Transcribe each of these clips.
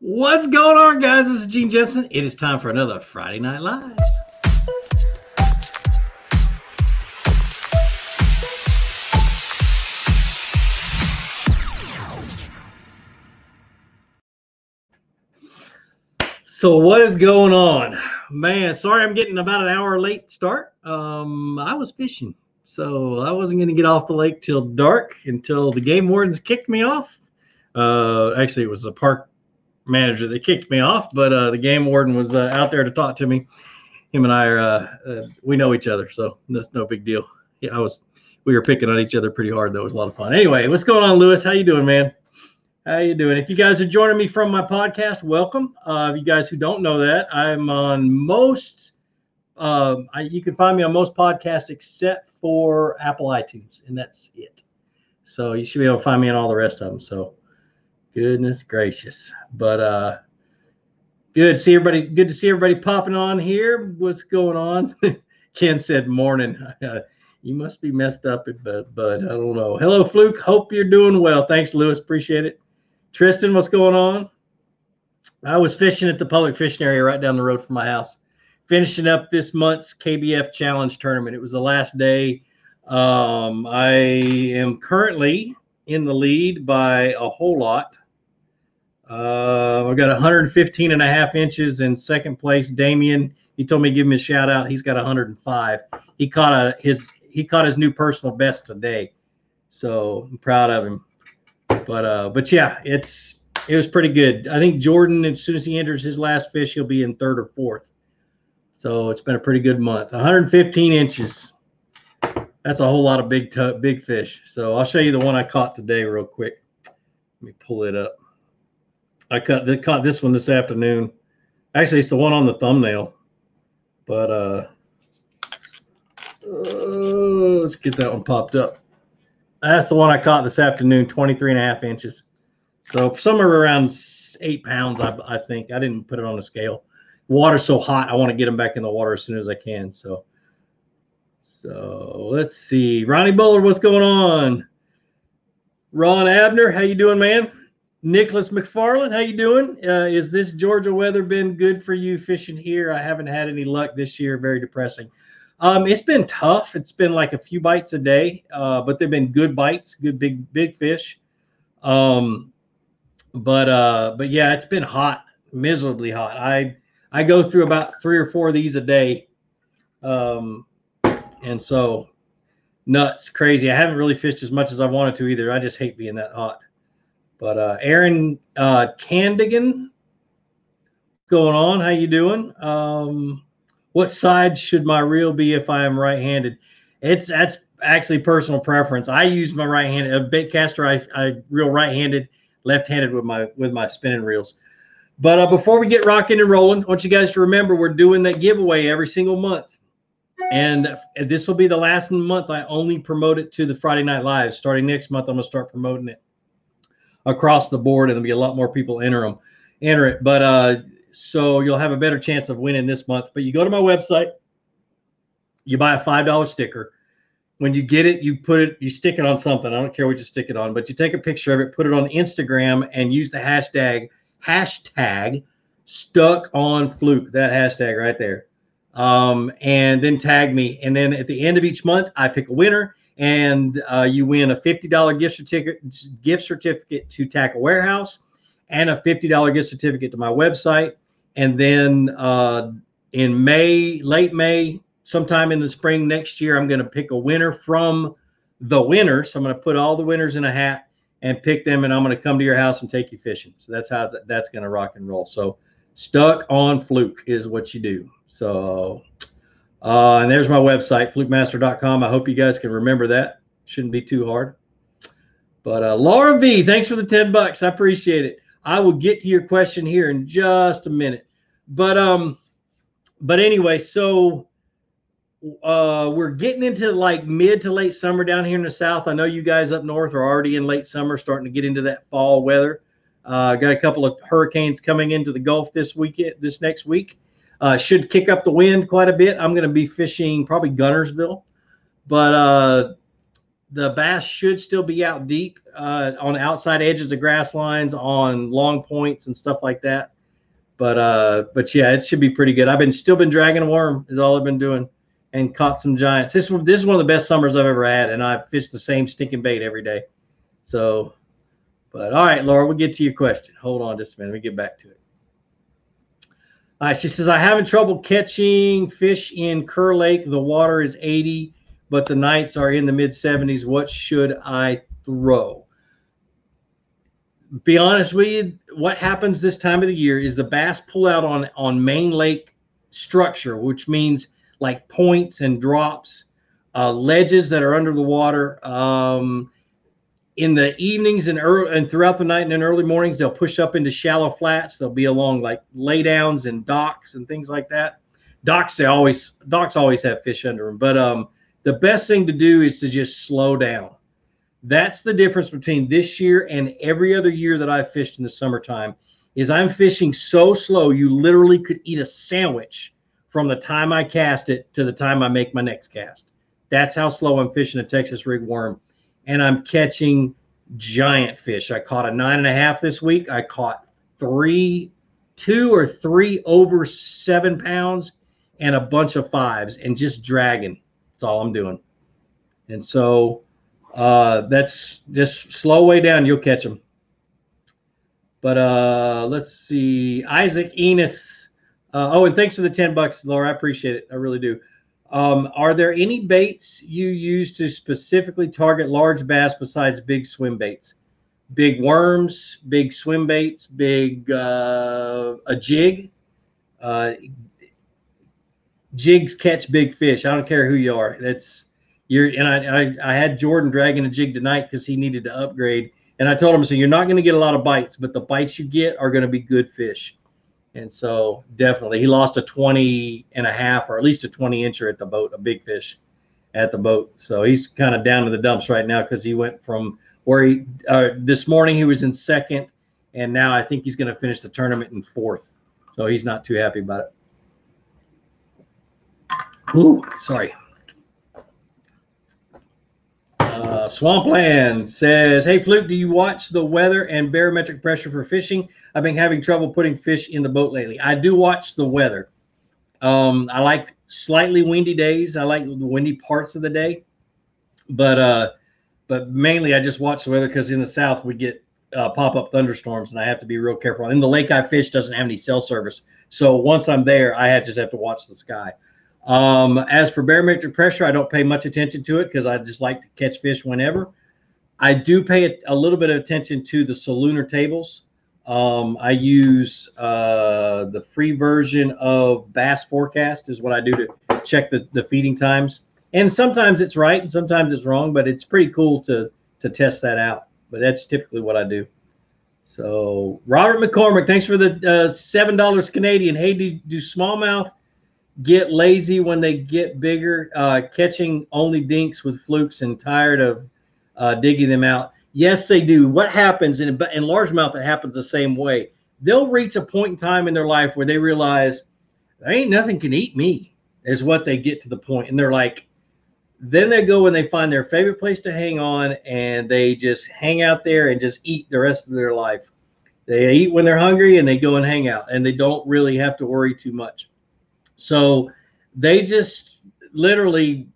What's going on, guys? This is Gene Jensen. It is time for another Friday Night Live. So, what is going on? Man, sorry I'm getting about an hour late start. Um, I was fishing, so I wasn't going to get off the lake till dark until the game wardens kicked me off. Uh, actually, it was the park manager that kicked me off, but uh, the game warden was uh, out there to talk to me. Him and I are uh, uh, we know each other, so that's no big deal. Yeah, I was we were picking on each other pretty hard. That was a lot of fun. Anyway, what's going on, Lewis? How you doing, man? How you doing? If you guys are joining me from my podcast, welcome. Uh, you guys who don't know that, I'm on most. Um, I, you can find me on most podcasts except for Apple iTunes, and that's it. So you should be able to find me on all the rest of them. So goodness gracious, but uh, good to see everybody. Good to see everybody popping on here. What's going on? Ken said morning. you must be messed up, but but I don't know. Hello, Fluke. Hope you're doing well. Thanks, Lewis. Appreciate it. Tristan, what's going on? I was fishing at the public fishing area right down the road from my house, finishing up this month's KBF Challenge tournament. It was the last day. Um, I am currently in the lead by a whole lot. Uh, I've got 115 and a half inches in second place. Damien, he told me to give him a shout out. He's got 105. He caught a his he caught his new personal best today, so I'm proud of him. But uh, but yeah, it's it was pretty good. I think Jordan, as soon as he enters his last fish, he'll be in third or fourth. So it's been a pretty good month. 115 inches. That's a whole lot of big big fish. So I'll show you the one I caught today real quick. Let me pull it up. I cut the, caught this one this afternoon. Actually, it's the one on the thumbnail. But uh, uh let's get that one popped up. That's the one I caught this afternoon, 23 and a half inches. So somewhere around eight pounds, I, I think. I didn't put it on the scale. Water's so hot, I want to get them back in the water as soon as I can. So, so let's see. Ronnie Bowler, what's going on? Ron Abner, how you doing, man? Nicholas McFarland, how you doing? Uh, is this Georgia weather been good for you fishing here? I haven't had any luck this year. Very depressing. Um, it's been tough. It's been like a few bites a day, uh, but they've been good bites, good big big fish. Um, but uh, but yeah, it's been hot, miserably hot. I I go through about three or four of these a day, um, and so nuts, crazy. I haven't really fished as much as I wanted to either. I just hate being that hot. But uh, Aaron uh, Candigan, going on? How you doing? Um, what side should my reel be if I am right-handed? It's that's actually personal preference. I use my right-handed a bait caster. I, I reel right-handed, left-handed with my with my spinning reels. But uh, before we get rocking and rolling, I want you guys to remember we're doing that giveaway every single month. And this will be the last month I only promote it to the Friday Night Live. Starting next month, I'm going to start promoting it across the board, and there'll be a lot more people enter them, enter it. But uh, so you'll have a better chance of winning this month. But you go to my website, you buy a five dollar sticker. When you get it, you put it, you stick it on something. I don't care what you stick it on, but you take a picture of it, put it on Instagram, and use the hashtag hashtag stuck on fluke. That hashtag right there. Um, and then tag me. And then at the end of each month, I pick a winner, and uh, you win a fifty dollar gift certificate gift certificate to Tackle Warehouse and a $50 gift certificate to my website. And then uh, in May, late May, sometime in the spring next year, I'm going to pick a winner from the winners. So I'm going to put all the winners in a hat and pick them, and I'm going to come to your house and take you fishing. So that's how that's going to rock and roll. So stuck on fluke is what you do. So, uh, and there's my website, flukemaster.com. I hope you guys can remember that. Shouldn't be too hard. But uh, Laura V, thanks for the 10 bucks. I appreciate it. I will get to your question here in just a minute. But um, but anyway, so uh, we're getting into like mid to late summer down here in the south. I know you guys up north are already in late summer, starting to get into that fall weather. Uh, got a couple of hurricanes coming into the Gulf this week, this next week. Uh, should kick up the wind quite a bit. I'm going to be fishing probably Guntersville, but uh, the bass should still be out deep uh, on outside edges of grass lines, on long points and stuff like that. But uh, but yeah, it should be pretty good. I've been still been dragging a worm is all I've been doing, and caught some giants. This this is one of the best summers I've ever had, and I fished the same stinking bait every day. So, but all right, Laura, we'll get to your question. Hold on just a minute. Me get back to it. Right, she says, I having trouble catching fish in Kerr Lake. The water is 80, but the nights are in the mid 70s. What should I throw? Be honest with you, what happens this time of the year is the bass pull out on, on main lake structure, which means like points and drops, uh, ledges that are under the water. Um, in the evenings and early and throughout the night and in early mornings, they'll push up into shallow flats. They'll be along like laydowns and docks and things like that. Docks, they always docks always have fish under them. But um, the best thing to do is to just slow down. That's the difference between this year and every other year that I've fished in the summertime. Is I'm fishing so slow, you literally could eat a sandwich from the time I cast it to the time I make my next cast. That's how slow I'm fishing a Texas rig worm and I'm catching giant fish. I caught a nine and a half this week. I caught three, two or three over seven pounds and a bunch of fives and just dragging. That's all I'm doing. And so uh, that's just slow way down. You'll catch them. But uh, let's see. Isaac Enith. Uh, oh, and thanks for the 10 bucks, Laura. I appreciate it. I really do. Um, are there any baits you use to specifically target large bass besides big swim baits? Big worms, big swim baits, big uh, a jig. Uh, jigs catch big fish. I don't care who you are. That's you're and I I, I had Jordan dragging a jig tonight because he needed to upgrade. And I told him, so you're not going to get a lot of bites, but the bites you get are going to be good fish. And so definitely he lost a 20 and a half or at least a 20 incher at the boat, a big fish at the boat. So he's kind of down to the dumps right now because he went from where he uh, this morning he was in second and now I think he's going to finish the tournament in fourth. So he's not too happy about it. Ooh, sorry. Uh, Swampland says, Hey, Fluke, do you watch the weather and barometric pressure for fishing? I've been having trouble putting fish in the boat lately. I do watch the weather. Um, I like slightly windy days. I like the windy parts of the day, but uh, but mainly I just watch the weather because in the south we get uh, pop up thunderstorms, and I have to be real careful. And the lake I fish doesn't have any cell service, so once I'm there, I just have to watch the sky. Um, as for barometric pressure, I don't pay much attention to it because I just like to catch fish whenever. I do pay a little bit of attention to the Solunar tables. Um, I use uh, the free version of Bass Forecast is what I do to check the, the feeding times. And sometimes it's right and sometimes it's wrong, but it's pretty cool to to test that out. But that's typically what I do. So Robert McCormick, thanks for the uh, seven dollars Canadian. Hey, do, do smallmouth get lazy when they get bigger, uh, catching only dinks with flukes and tired of uh, digging them out. Yes, they do. What happens in, in largemouth? It happens the same way. They'll reach a point in time in their life where they realize there ain't nothing can eat me. Is what they get to the point, and they're like, then they go and they find their favorite place to hang on, and they just hang out there and just eat the rest of their life. They eat when they're hungry, and they go and hang out, and they don't really have to worry too much. So they just literally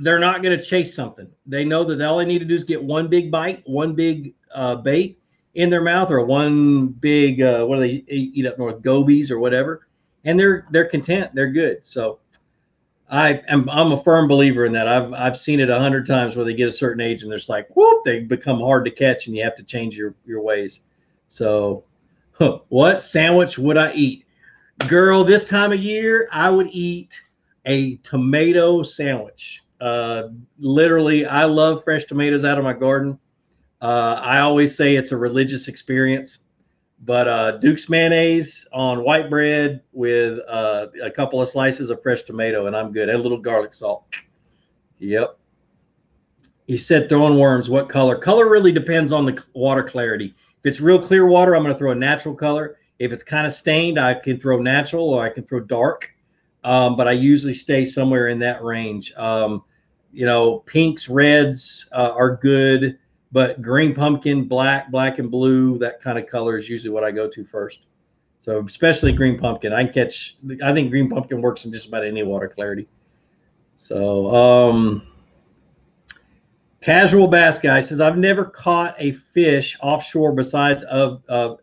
they're not going to chase something. They know that all they need to do is get one big bite, one big uh, bait in their mouth, or one big uh, what do they eat up north, gobies or whatever, and they're they're content. They're good. So I am I'm a firm believer in that. I've I've seen it a hundred times where they get a certain age and there's like whoop, they become hard to catch and you have to change your your ways. So, what sandwich would I eat? Girl, this time of year, I would eat a tomato sandwich. Uh, literally, I love fresh tomatoes out of my garden. Uh, I always say it's a religious experience. But uh, Duke's mayonnaise on white bread with uh, a couple of slices of fresh tomato, and I'm good. And a little garlic salt. Yep. He said throwing worms. What color? Color really depends on the water clarity. If it's real clear water, I'm going to throw a natural color. If it's kind of stained, I can throw natural or I can throw dark. Um, but I usually stay somewhere in that range. Um, you know, pinks, reds uh, are good, but green pumpkin, black, black and blue, that kind of color is usually what I go to first. So especially green pumpkin, I catch. I think green pumpkin works in just about any water clarity. So, um, casual bass guy says I've never caught a fish offshore besides of uh,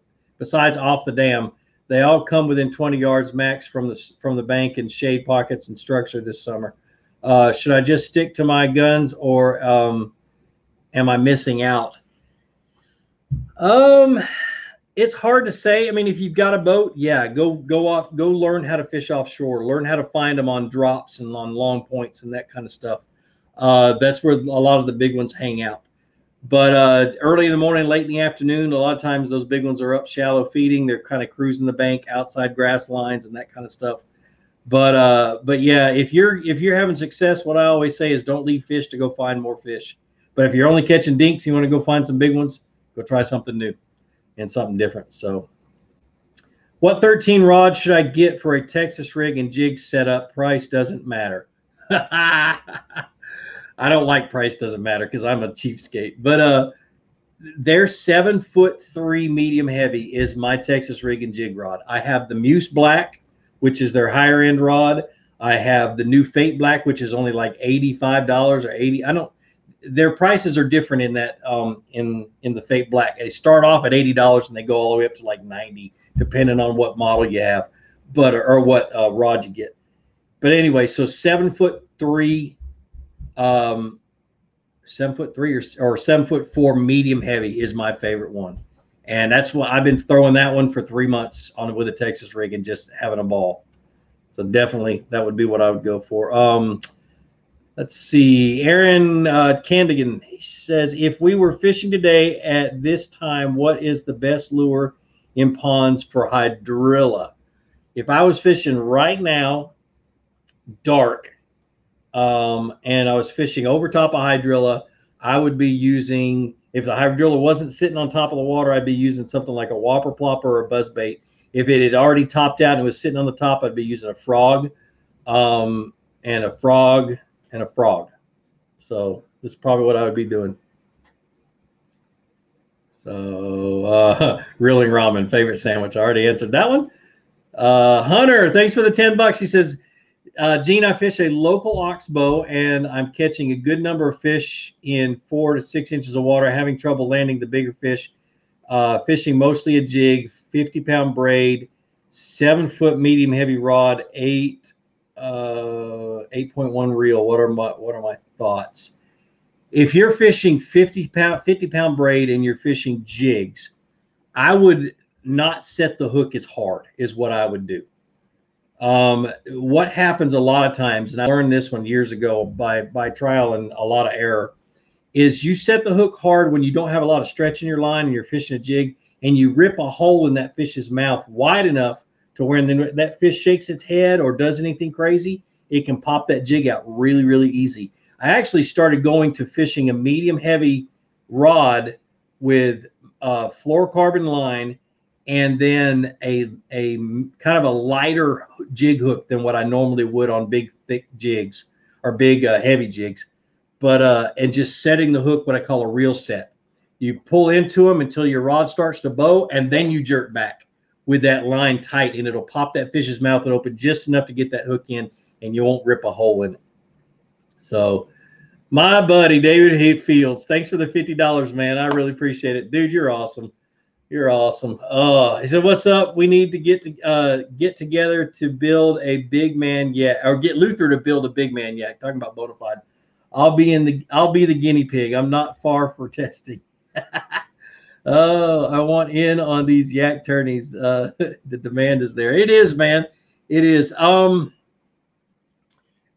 besides off the dam. They all come within 20 yards max from the from the bank in shade pockets and structure this summer. Uh, should I just stick to my guns or um, am I missing out? Um, it's hard to say. I mean, if you've got a boat, yeah, go go off, go learn how to fish offshore, learn how to find them on drops and on long points and that kind of stuff. Uh, that's where a lot of the big ones hang out. But uh, early in the morning, late in the afternoon, a lot of times those big ones are up shallow feeding. They're kind of cruising the bank outside grass lines and that kind of stuff. But uh, but yeah, if you're if you're having success, what I always say is don't leave fish to go find more fish. But if you're only catching dinks, you want to go find some big ones, go try something new and something different. So, what 13 rods should I get for a Texas rig and jig setup? Price doesn't matter. I don't like price doesn't matter because I'm a cheapskate. But uh, their seven foot three medium heavy is my Texas rig and jig rod. I have the Muse Black, which is their higher end rod. I have the new Fate Black, which is only like $85 or 80. I don't their prices are different in that um, in in the Fate Black. They start off at eighty dollars and they go all the way up to like ninety, depending on what model you have, but or, what uh, rod you get. But anyway, so seven foot three, um, seven foot three or, or seven foot four medium heavy is my favorite one, and that's what I've been throwing that one for three months on with a Texas rig and just having a ball. So definitely that would be what I would go for. Um, Let's see. Aaron uh, Candigan says, if we were fishing today at this time, what is the best lure in ponds for hydrilla? If I was fishing right now, dark, um, and I was fishing over top of hydrilla, I would be using, if the hydrilla wasn't sitting on top of the water, I'd be using something like a whopper plopper or a buzz bait. If it had already topped out and was sitting on the top, I'd be using a frog. Um, and a frog and a frog. So this is probably what I would be doing. So uh, reeling ramen, favorite sandwich. I already answered that one. Uh, Hunter, thanks for the 10 bucks. He says, uh, Gene, I fish a local oxbow and I'm catching a good number of fish in four to six inches of water, having trouble landing the bigger fish. Uh, fishing mostly a jig, 50 pound braid, seven foot medium heavy rod, eight uh, 8.1 reel. What are my what are my thoughts? If you're fishing 50 pound 50 pound braid and you're fishing jigs, I would not set the hook as hard is what I would do. Um, what happens a lot of times, and I learned this one years ago by by trial and a lot of error, is you set the hook hard when you don't have a lot of stretch in your line and you're fishing a jig, and you rip a hole in that fish's mouth wide enough to when that fish shakes its head or does anything crazy, it can pop that jig out really, really easy. I actually started going to fishing a medium heavy rod with a fluorocarbon line and then a a kind of a lighter jig hook than what I normally would on big thick jigs or big uh, heavy jigs. But uh, and just setting the hook what I call a reel set. You pull into them until your rod starts to bow, and then you jerk back with that line tight and it'll pop that fish's mouth open just enough to get that hook in and you won't rip a hole in it. So my buddy David Fields, thanks for the fifty dollars, man. I really appreciate it, dude. You're awesome. You're awesome. Uh, he said, "What's up? We need to get to uh, get together to build a big man yak, or get Luther to build a big man yak." Talking about Bonafide. I'll be in the I'll be the guinea pig. I'm not far for testing. oh, I want in on these yak tourneys. Uh, the demand is there. It is, man. It is. Um,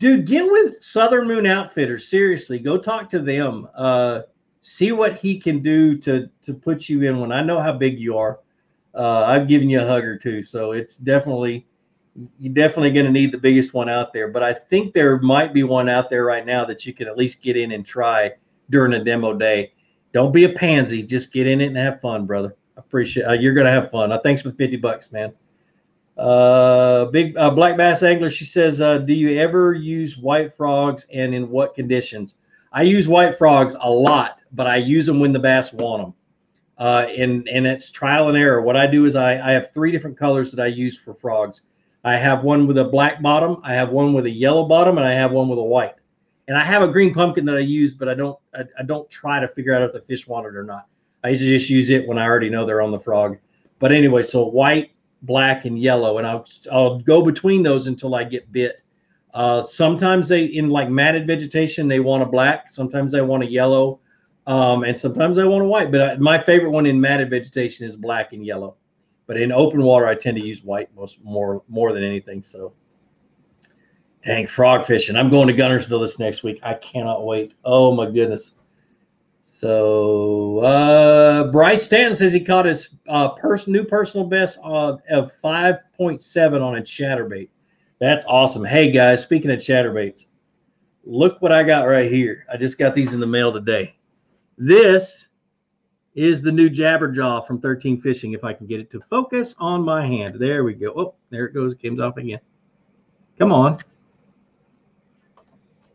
dude, get with Southern Moon Outfitters. Seriously, go talk to them. Uh, see what he can do to to put you in one. I know how big you are. Uh, I've given you a hug or two, so it's definitely you're definitely going to need the biggest one out there. But I think there might be one out there right now that you can at least get in and try during a demo day don't be a pansy. Just get in it and have fun, brother. I appreciate uh, you're gonna have fun. Uh, thanks for fifty bucks, man. Uh, big uh, black bass angler. She says, uh, "Do you ever use white frogs, and in what conditions?" I use white frogs a lot, but I use them when the bass want them. Uh, and and it's trial and error. What I do is I, I have three different colors that I use for frogs. I have one with a black bottom, I have one with a yellow bottom, and I have one with a white. And I have a green pumpkin that I use, but I don't I, I don't try to figure out if the fish want it or not. I usually just use it when I already know they're on the frog. But anyway, so white, black, and yellow, and I'll I'll go between those until I get bit. Uh, sometimes they in like matted vegetation they want a black. Sometimes they want a yellow, um, and sometimes they want a white. But I, my favorite one in matted vegetation is black and yellow. But in open water, I tend to use white most more more than anything. So, dang frog fishing! I'm going to Guntersville this next week. I cannot wait. Oh my goodness! So uh, Bryce Stanton says he caught his uh, new personal best uh, of 5.7 on a chatterbait. That's awesome. Hey guys, speaking of chatterbaits, look what I got right here. I just got these in the mail today. This is the new Jabberjaw from 13 Fishing. If I can get it to focus on my hand. There we go. Oh, there it goes. It comes off again. Come on.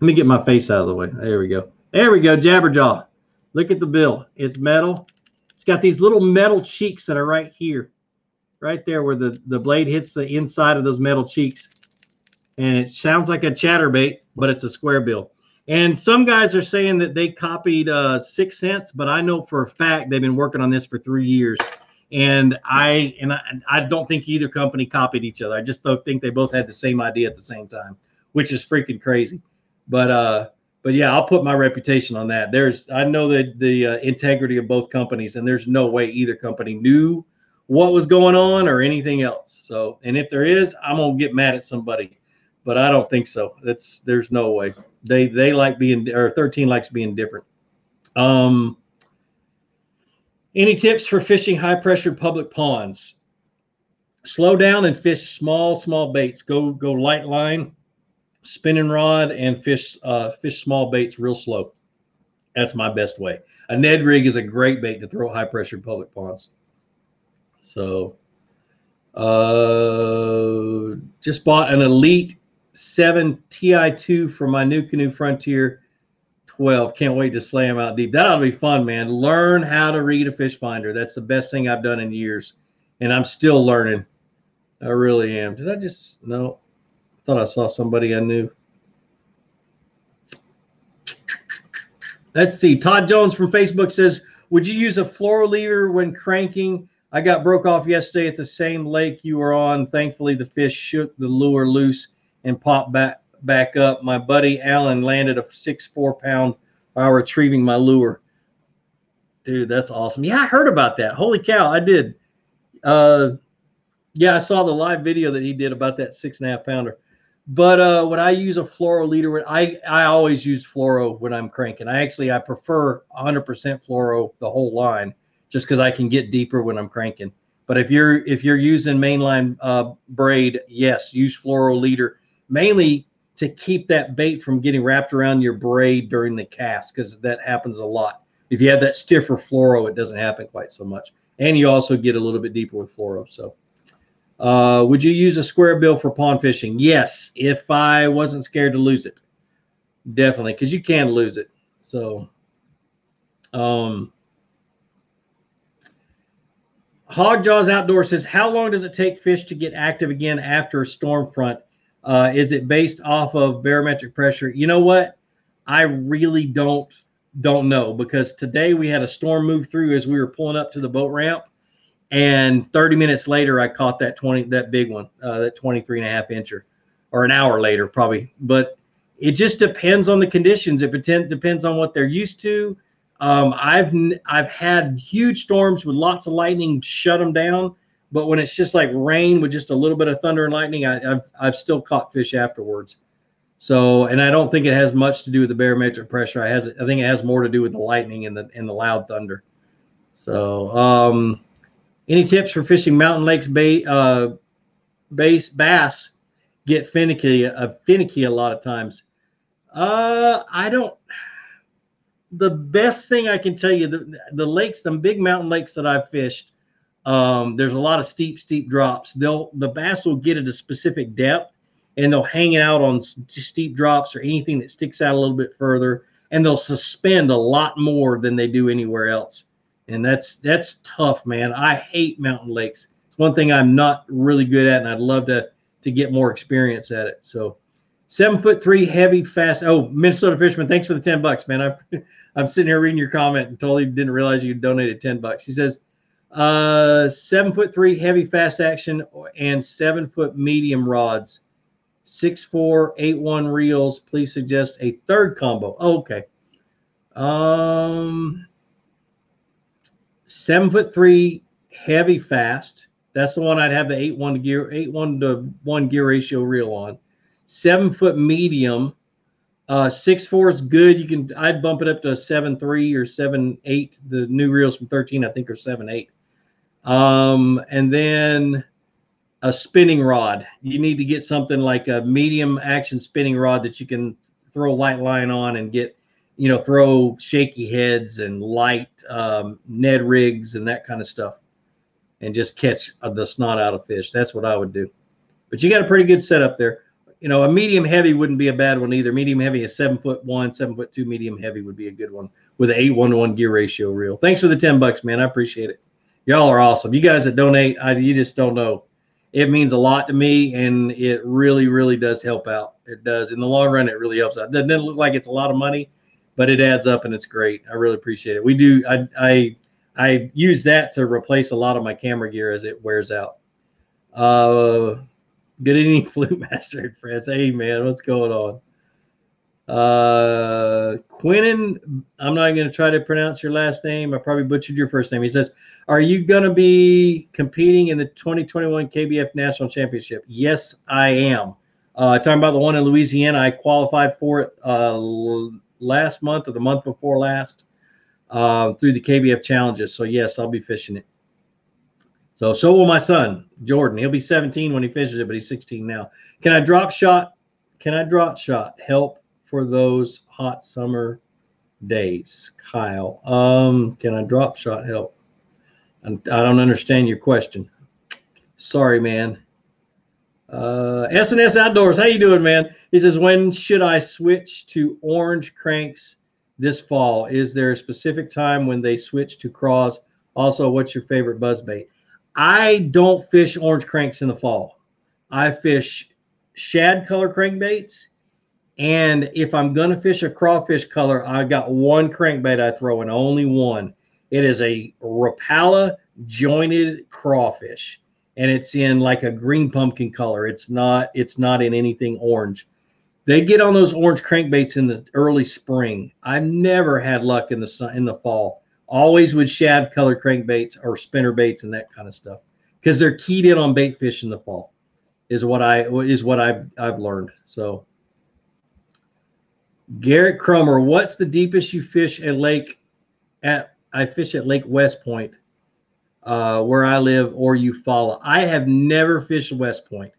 Let me get my face out of the way. There we go. There we go. Jabberjaw. Look at the bill. It's metal. It's got these little metal cheeks that are right here, right there where the, the blade hits the inside of those metal cheeks. And it sounds like a chatterbait, but it's a square bill. And some guys are saying that they copied uh, 6th Sense, but I know for a fact they've been working on this for three years. And I and I, I don't think either company copied each other. I just don't think they both had the same idea at the same time, which is freaking crazy. But uh, but yeah, I'll put my reputation on that. There's I know that the uh, integrity of both companies, and there's no way either company knew what was going on or anything else. So, and if there is, I'm gonna get mad at somebody, but I don't think so. That's there's no way. They they like being or 13 likes being different. Um, any tips for fishing high pressure public ponds? Slow down and fish small small baits. Go go light line, spinning rod, and fish uh, fish small baits real slow. That's my best way. A Ned rig is a great bait to throw high pressure public ponds. So, uh, just bought an Elite 7 TI2 for my new canoe Frontier 12. Can't wait to slam out deep. That ought to be fun, man. Learn how to read a fish finder. That's the best thing I've done in years. And I'm still learning. I really am. Did I just no? I thought I saw somebody I knew. Let's see. Todd Jones from Facebook says, Would you use a fluoro leader when cranking? I got broke off yesterday at the same lake you were on. Thankfully, the fish shook the lure loose and popped back back up. My buddy Alan landed a six four pound while retrieving my lure. Dude, that's awesome. Yeah, I heard about that. Holy cow, I did. Uh, yeah, I saw the live video that he did about that six and a half pounder. But uh, when I use a fluoro leader, I I always use fluoro when I'm cranking. I actually I prefer 100% fluoro the whole line, just because I can get deeper when I'm cranking. But if you're if you're using mainline uh, braid, yes, use fluoro leader mainly to keep that bait from getting wrapped around your braid during the cast because that happens a lot. If you have that stiffer fluoro, it doesn't happen quite so much. And you also get a little bit deeper with fluoro. So, uh, would you use a square bill for pond fishing? Yes, if I wasn't scared to lose it. Definitely, because you can lose it. So, um, Hogjaws Outdoor says, How long does it take fish to get active again after a storm front? Uh, is it based off of barometric pressure? You know what? I really don't don't know because today we had a storm move through as we were pulling up to the boat ramp. And 30 minutes later i caught that 20 that big one uh, that 23 and a half incher or an hour later probably. But it just depends on the conditions. It depends on what they're used to. Um, i've i've had huge storms with lots of lightning shut them down but when it's just like rain with just a little bit of thunder and lightning, I, have I've still caught fish afterwards. So, and I don't think it has much to do with the barometric pressure. I has I think it has more to do with the lightning and the and the loud thunder. So, um, any tips for fishing mountain lakes bay uh, base bass get finicky uh, finicky a lot of times. Uh, I don't. The best thing I can tell you, the the lakes, some big mountain lakes that I've fished, Um, there's a lot of steep, steep drops. They'll the bass will get at a specific depth, and they'll hang it out on steep drops or anything that sticks out a little bit further, and they'll suspend a lot more than they do anywhere else. And that's that's tough, man. I hate mountain lakes. It's one thing I'm not really good at, and I'd love to to get more experience at it. So seven foot three, heavy, fast. Oh, Minnesota fisherman, thanks for the ten bucks, man. I'm I'm sitting here reading your comment and totally didn't realize you donated ten bucks. He says, uh, seven foot three, heavy, fast action, and seven foot medium rods, six four, eight one reels. Please suggest a third combo. Oh, okay. Um, seven foot three, heavy, fast. That's the one I'd have the eight one gear, eight one to one gear ratio reel on. Seven foot medium, uh, six four is good. You can I'd bump it up to seven three or seven eight. The new reels from thirteen I think are seven eight. Um, and then a spinning rod. You need to get something like a medium action spinning rod that you can throw light line on and get, you know, throw shaky heads and light um, Ned rigs and that kind of stuff, and just catch the snot out of fish. That's what I would do. But you got a pretty good setup there. You know, a medium heavy wouldn't be a bad one either. Medium heavy, a seven foot one, seven foot two medium heavy would be a good one with an eight one to one gear ratio reel. Thanks for the ten bucks, man. I appreciate it. Y'all are awesome. You guys that donate, I, you just don't know. It means a lot to me and it really really does help out. It does. In the long run it really helps out. It doesn't look like it's a lot of money but it adds up and it's great. I really appreciate it. We do i i i use that to replace a lot of my camera gear as it wears out. Uh good evening fluke master in france hey man what's going on? Uh, Quinnen, I'm not going to try to pronounce your last name. I probably butchered your first name. He says, Are you going to be competing in the 2021 KBF National Championship? Yes, I am. Uh, talking about the one in Louisiana, I qualified for it uh, last month or the month before last uh, through the KBF challenges. So, yes, I'll be fishing it. So, so will my son, Jordan. He'll be 17 when he fishes it, but he's 16 now. Can I drop shot? Can I drop shot? Help for those hot summer days, Kyle. Um, can I drop shot help? I'm, don't understand your question. Sorry, man. Uh, SNS Outdoors, how you doing, man? He says, when should I switch to orange cranks this fall? Is there a specific time when they switch to craws? Also, what's your favorite buzz bait? I don't fish orange cranks in the fall. I fish shad color crankbaits and if I'm going to fish a crawfish color, I got one crankbait I throw and only one. It is a Rapala jointed crawfish, and it's in like a green pumpkin color. It's not. It's not in anything orange. They get on those orange crankbaits in the early spring. I've never had luck in the sun in the fall. Always with shad color crankbaits or spinner baits and that kind of stuff because they're keyed in on bait fish in the fall. Is what I is what I've I've learned. So Garrett Cromer, what's the deepest you fish at lake at? I fish at Lake West Point, uh, where I live, or Eufaula. I have never fished West Point.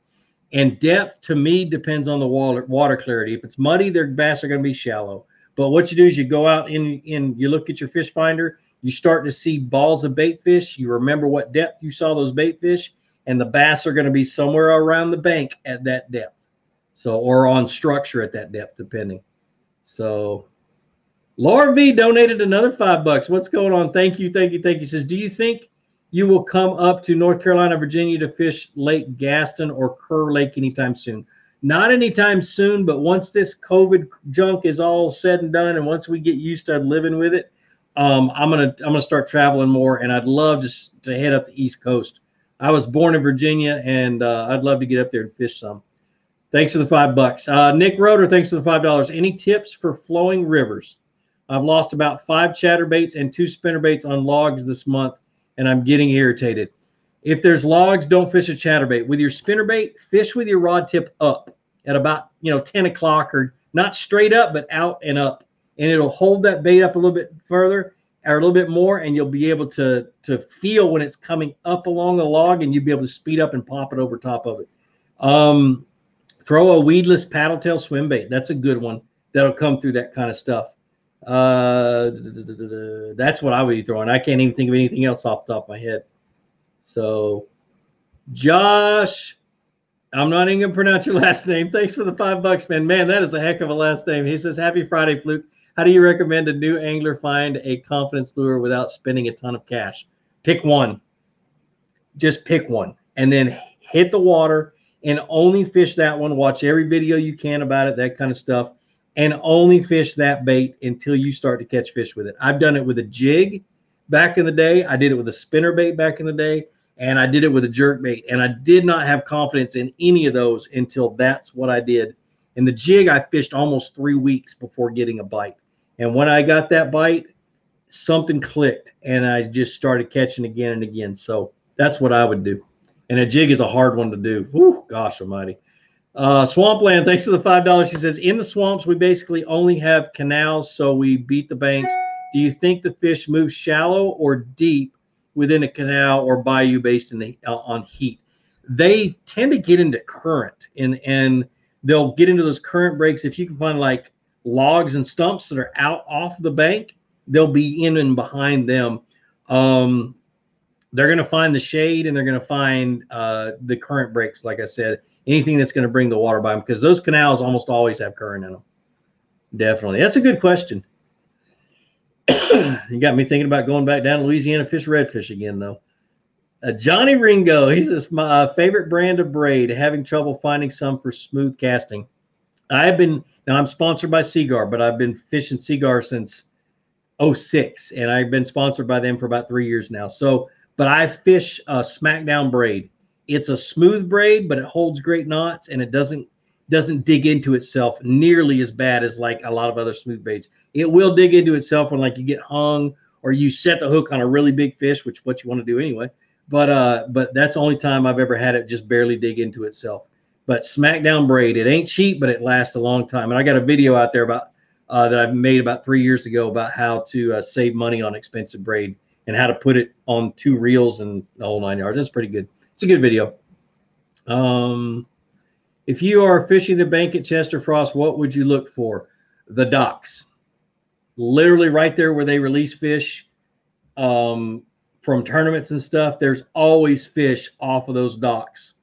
And depth to me depends on the water water clarity. If it's muddy, their bass are going to be shallow. But what you do is you go out in in you look at your fish finder, you start to see balls of bait fish. You remember what depth you saw those bait fish, and the bass are going to be somewhere around the bank at that depth. So or on structure at that depth, depending. So Laura V donated another five bucks. What's going on? Thank you, thank you, thank you. Says, do you think you will come up to North Carolina, Virginia to fish Lake Gaston or Kerr Lake anytime soon? Not anytime soon, but once this COVID junk is all said and done, and once we get used to living with it, um, I'm gonna I'm gonna start traveling more, and I'd love to to head up the East Coast. I was born in Virginia, and uh, I'd love to get up there and fish some. Thanks for the five bucks. Uh, Nick Roder, thanks for the five dollars. Any tips for flowing rivers? I've lost about five chatterbaits and two spinnerbaits on logs this month, and I'm getting irritated. If there's logs, don't fish a chatterbait. With your spinnerbait, fish with your rod tip up at about you know 10 o'clock or not straight up, but out and up, and it'll hold that bait up a little bit further or a little bit more, and you'll be able to to feel when it's coming up along the log, and you'll be able to speed up and pop it over top of it. Um, Throw a weedless paddle tail swim bait. That's a good one. That'll come through that kind of stuff. Uh, that's what I would be throwing. I can't even think of anything else off the top of my head. So, Josh, I'm not even gonna pronounce your last name. Thanks for the five bucks, man. Man, that is a heck of a last name. He says, "Happy Friday, Fluke. How do you recommend a new angler find a confidence lure without spending a ton of cash? Pick one. Just pick one, and then hit the water and only fish that one. Watch every video you can about it, that kind of stuff, and only fish that bait until you start to catch fish with it. I've done it with a jig back in the day. I did it with a spinner bait back in the day and I did it with a jerk bait. And I did not have confidence in any of those until that's what I did. And the jig, I fished almost three weeks before getting a bite. And when I got that bite, something clicked and I just started catching again and again. So that's what I would do. And a jig is a hard one to do. Whew, gosh almighty. Uh, Swampland, thanks for the $5. She says, In the swamps, we basically only have canals, so we beat the banks. Do you think the fish move shallow or deep within a canal or bayou based in the, uh, on heat. They tend to get into current and and they'll get into those current breaks. If you can find like logs and stumps that are out off the bank, they'll be in and behind them. Um, they're going to find the shade and they're going to find uh, the current breaks. Like I said, anything that's going to bring the water by them because those canals almost always have current in them. Definitely, that's a good question. you got me thinking about going back down to Louisiana fish redfish again, though. Uh, Johnny Ringo, he says, my uh, favorite brand of braid, having trouble finding some for smooth casting. I've been, now I'm sponsored by Seaguar, but I've been fishing Seaguar since 06, and I've been sponsored by them for about three years now. So, but I fish a Smackdown braid. It's a smooth braid, but it holds great knots and it doesn't doesn't dig into itself nearly as bad as like a lot of other smooth baits. It will dig into itself when like you get hung or you set the hook on a really big fish, which what you want to do anyway. But uh, but that's the only time I've ever had it just barely dig into itself. But Smackdown braid, it ain't cheap, but it lasts a long time. And I got a video out there about uh, that I've made about three years ago about how to uh, save money on expensive braid and how to put it on two reels and the whole nine yards. That's pretty good. It's a good video. Um, if you are fishing the bank at Chester Frost, what would you look for? The docks. Literally right there where they release fish um, from tournaments and stuff, there's always fish off of those docks.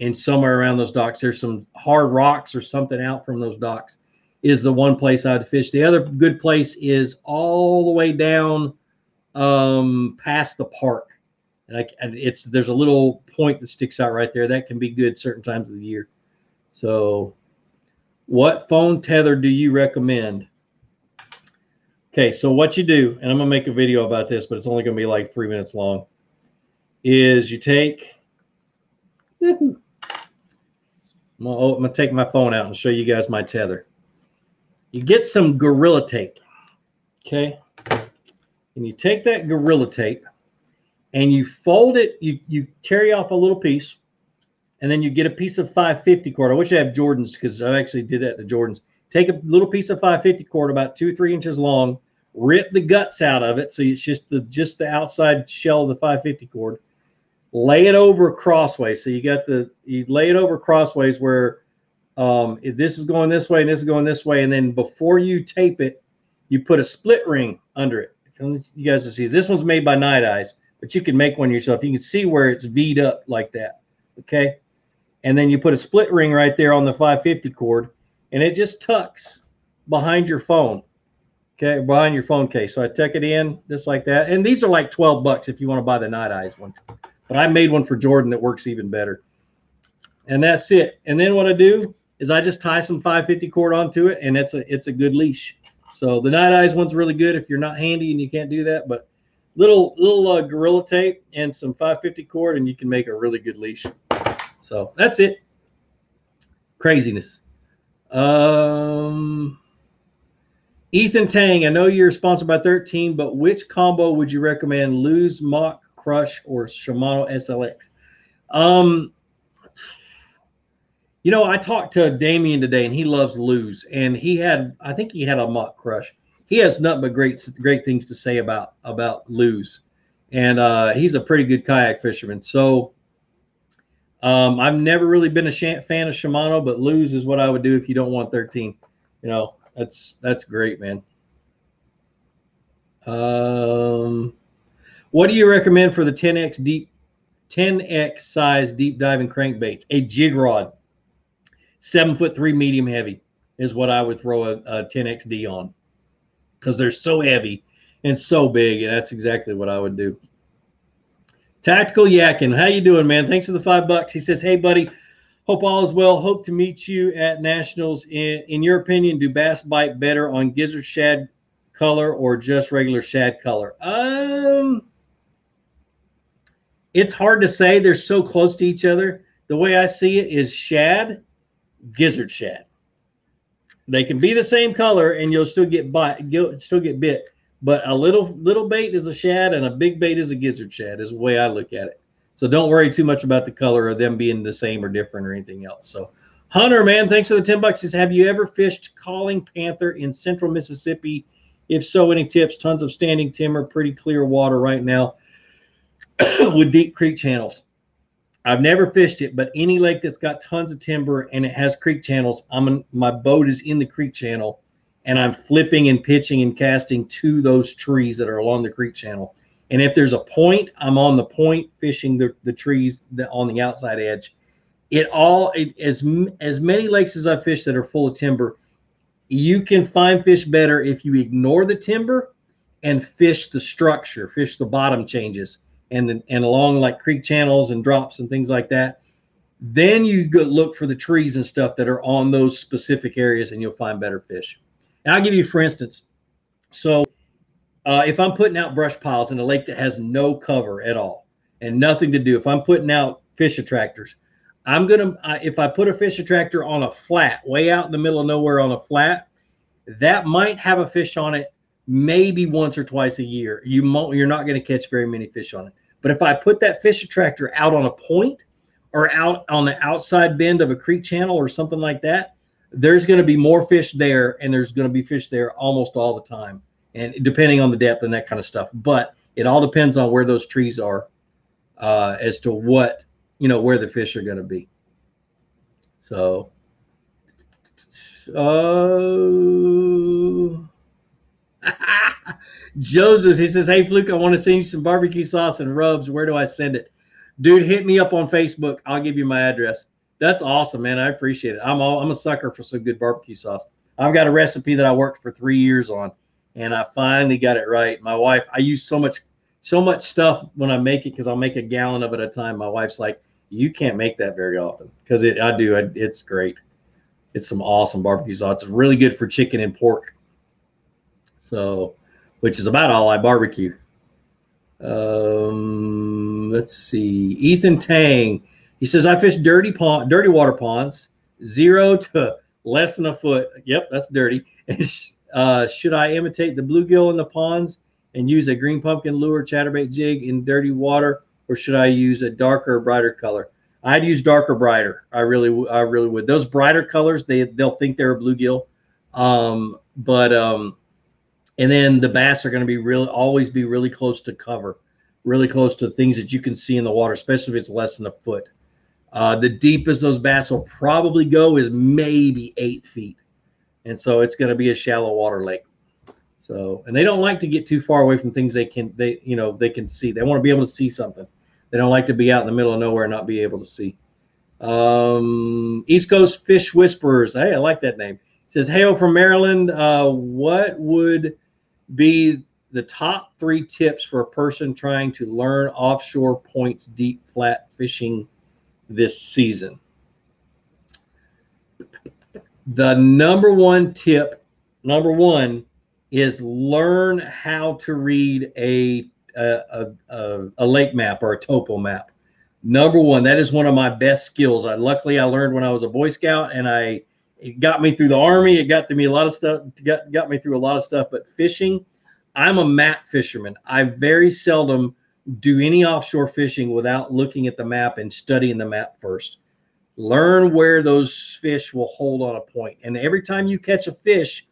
And somewhere around those docks, there's some hard rocks or something out from those docks. Is the one place I'd fish. The other good place is all the way down um, past the park. And, I, and it's there's a little point that sticks out right there. That can be good certain times of the year. So, what phone tether do you recommend? Okay, so what you do, and I'm gonna make a video about this, but it's only gonna be like three minutes long, is you take. I'm gonna, oh, I'm gonna take my phone out and show you guys my tether. You get some Gorilla Tape, okay, and you take that Gorilla Tape, and you fold it. You you tear off a little piece, and then you get a piece of 550 cord. I wish I had Jordans because I actually did that to Jordans. Take a little piece of 550 cord about two, three inches long, rip the guts out of it. So it's just the just the outside shell of the 550 cord. Lay it over crossways. So you got the you lay it over crossways where um, if this is going this way and this is going this way, and then before you tape it, you put a split ring under it. You guys will see this one's made by Nite Ize, but you can make one yourself. You can see where it's V'd up like that. Okay? And then you put a split ring right there on the 550 cord and it just tucks behind your phone okay? Behind your phone case. So i tuck it in just like that. And these are like 12 bucks if you want to buy the Nite Ize one. But i made one for jordan that works even better. And that's it. And then what i do is i just tie some 550 cord onto it and it's a it's a good leash so the Nite Ize one's really good if you're not handy and you can't do that but little little uh, gorilla tape and some 550 cord and you can make a really good leash so that's it. Craziness. Um, Ethan Tang, I know you're sponsored by 13, but which combo would you recommend? Lew's Mach Crush or Shimano SLX? Um, you know, I talked to Damien today, and he loves Lew's, and he had, I think he had a Mach Crush. He has nothing but great, great things to say about about Lew's, and uh, he's a pretty good kayak fisherman. So um, I've never really been a fan of Shimano, but Lew's is what I would do if you don't want 13. You know, that's that's great, man. Um, what do you recommend for the 10x deep 10x size deep diving crankbaits, a jig rod, seven foot three medium heavy is what I would throw a, a 10xD on because they're so heavy and so big, and that's exactly what I would do. Tactical Yakin, how you doing, man? Thanks for the five bucks. He says, "Hey, buddy, hope all is well. Hope to meet you at nationals. In, in your opinion, do bass bite better on gizzard shad color or just regular shad color?" Um, it's hard to say. They're so close to each other. The way I see it is shad, gizzard shad. They can be the same color, and you'll still get bite, still get bit. But a little little bait is a shad, and a big bait is a gizzard shad. Is the way I look at it. So don't worry too much about the color of them being the same or different or anything else. So Hunter, man, thanks for the ten bucks. Says, have you ever fished calling panther in central Mississippi? If so, any tips? Tons of standing timber, pretty clear water right now with deep creek channels. I've never fished it, but any lake that's got tons of timber and it has creek channels, I'm in, my boat is in the creek channel and I'm flipping and pitching and casting to those trees that are along the creek channel. And if there's a point, I'm on the point fishing the, the trees that on the outside edge. It all it, as as many lakes as I fish that are full of timber, you can find fish better if you ignore the timber and fish the structure, fish the bottom changes and the, and along like creek channels and drops and things like that. Then you go look for the trees and stuff that are on those specific areas, and you'll find better fish. And I'll give you, for instance, so uh, if I'm putting out brush piles in a lake that has no cover at all and nothing to do, if I'm putting out fish attractors, I'm gonna uh, if I put a fish attractor on a flat, way out in the middle of nowhere on a flat, that might have a fish on it maybe once or twice a year. You you're not going to catch very many fish on it. But if I put that fish attractor out on a point or out on the outside bend of a creek channel or something like that, there's going to be more fish there and there's going to be fish there almost all the time. And depending on the depth and that kind of stuff. But it all depends on where those trees are uh, as to what, you know, where the fish are going to be. So, uh, Joseph, he says, Hey, Fluke, I want to send you some barbecue sauce and rubs. Where do I send it? Dude, hit me up on Facebook. I'll give you my address. That's awesome, man. I appreciate it. I'm all, I'm a sucker for some good barbecue sauce. I've got a recipe that I worked for three years on, and I finally got it right. My wife, I use so much so much stuff when I make it because I'll make a gallon of it at a time. My wife's like, "You can't make that very often," because it I do. It's great. It's some awesome barbecue sauce. It's really good for chicken and pork. So, which is about all I barbecue. Um, let's see. Ethan Tang. He says I fish dirty pond, dirty water ponds, zero to less than a foot. Yep, that's dirty. uh, should I imitate the bluegill in the ponds and use a green pumpkin lure chatterbait jig in dirty water, or should I use a darker, brighter color? I'd use darker, brighter. I really, I really would. Those brighter colors, they they'll think they're a bluegill, um, but um, and then the bass are going to be really always be really close to cover, really close to things that you can see in the water, especially if it's less than a foot. Uh, the deepest those bass will probably go is maybe eight feet, and so it's going to be a shallow water lake. So, and they don't like to get too far away from things they can they you know they can see. They want to be able to see something. They don't like to be out in the middle of nowhere and not be able to see. Um, East Coast Fish Whisperers. Hey, I like that name. It says, "Hail from Maryland. Uh, what would be the top three tips for a person trying to learn offshore points deep flat fishing this season. The number one tip, number one, is learn how to read a a, a, a lake map or a topo map. Number one, that is one of my best skills. I luckily I learned when I was a Boy Scout, and I it got me through the Army. It got to me a lot of stuff. Got got me through a lot of stuff. But fishing, I'm a map fisherman. I very seldom do any offshore fishing without looking at the map and studying the map first. Learn where those fish will hold on a point. And every time you catch a fish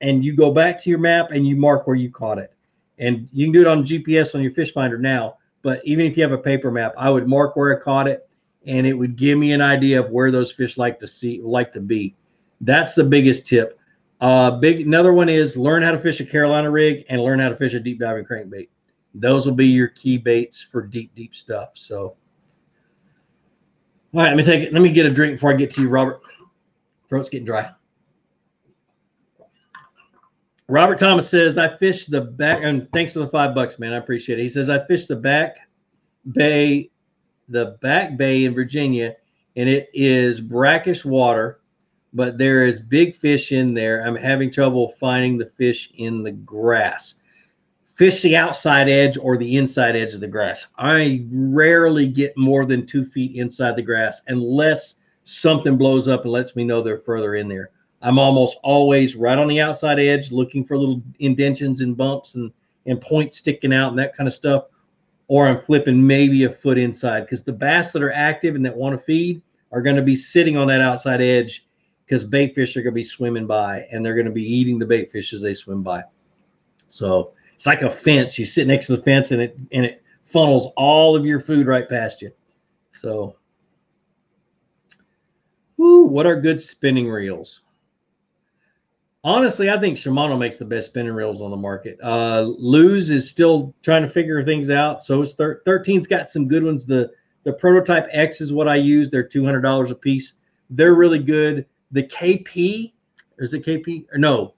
and you go back to your map and you mark where you caught it. And you can do it on GPS on your fish finder now, but even if you have a paper map, I would mark where I caught it and it would give me an idea of where those fish like to see like to be. That's the biggest tip. Uh, big another one is learn how to fish a Carolina rig and learn how to fish a deep diving crankbait. Those will be your key baits for deep, deep stuff. So, All right, let me take it. Let me get a drink before I get to you, Robert. Throat's getting dry. Robert Thomas says, I fished the back, and thanks for the five bucks, man. I appreciate it. He says, I fished the back bay, the back bay in Virginia, and it is brackish water, but there is big fish in there. I'm having trouble finding the fish in the grass. Fish the outside edge or the inside edge of the grass. I rarely get more than two feet inside the grass unless something blows up and lets me know they're further in there. I'm almost always right on the outside edge looking for little indentions and bumps and, and points sticking out and that kind of stuff. Or I'm flipping maybe a foot inside because the bass that are active and that want to feed are going to be sitting on that outside edge because bait fish are going to be swimming by and they're going to be eating the bait fish as they swim by. So it's like a fence. You sit next to the fence and it and it funnels all of your food right past you. So, whoo, what are good spinning reels? Honestly, I think Shimano makes the best spinning reels on the market. Uh, Lew's is still trying to figure things out. So it's thir- 13's got some good ones. The the prototype X is what I use. They're two hundred dollars a piece. They're really good. The KP, is it KP? Or no,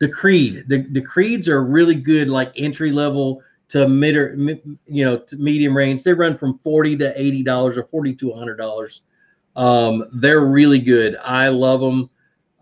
the Creed. The the Creeds are really good, like entry level to mid or you know to medium range. They run from forty to eighty dollars or forty to hundred dollars. Um, they're really good. I love them.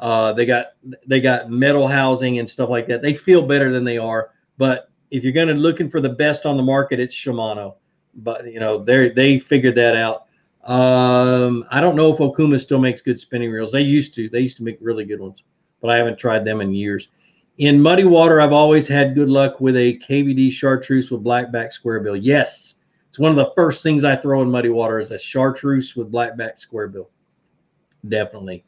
Uh, they got they got metal housing and stuff like that. They feel better than they are. But if you're going to looking for the best on the market, it's Shimano. But you know they they figured that out. Um, I don't know if Okuma still makes good spinning reels. They used to. They used to make really good ones, but I haven't tried them in years. In muddy water, I've always had good luck with a KVD chartreuse with blackback square bill. Yes, it's one of the first things I throw in muddy water is a chartreuse with blackback square bill. Definitely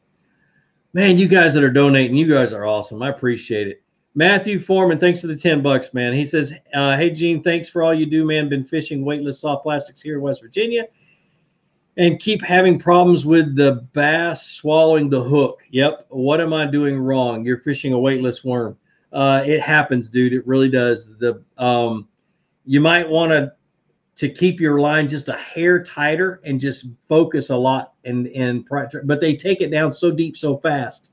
man, you guys that are donating, you guys are awesome. I appreciate it. Matthew Foreman, thanks for the 10 bucks, man. He says, uh, Hey, Gene, thanks for all you do, man. Been fishing weightless soft plastics here in West Virginia and keep having problems with the bass swallowing the hook. Yep. What am I doing wrong? You're fishing a weightless worm. Uh, it happens, dude. It really does. The um, you might want to to keep your line just a hair tighter and just focus a lot and and but they take it down so deep so fast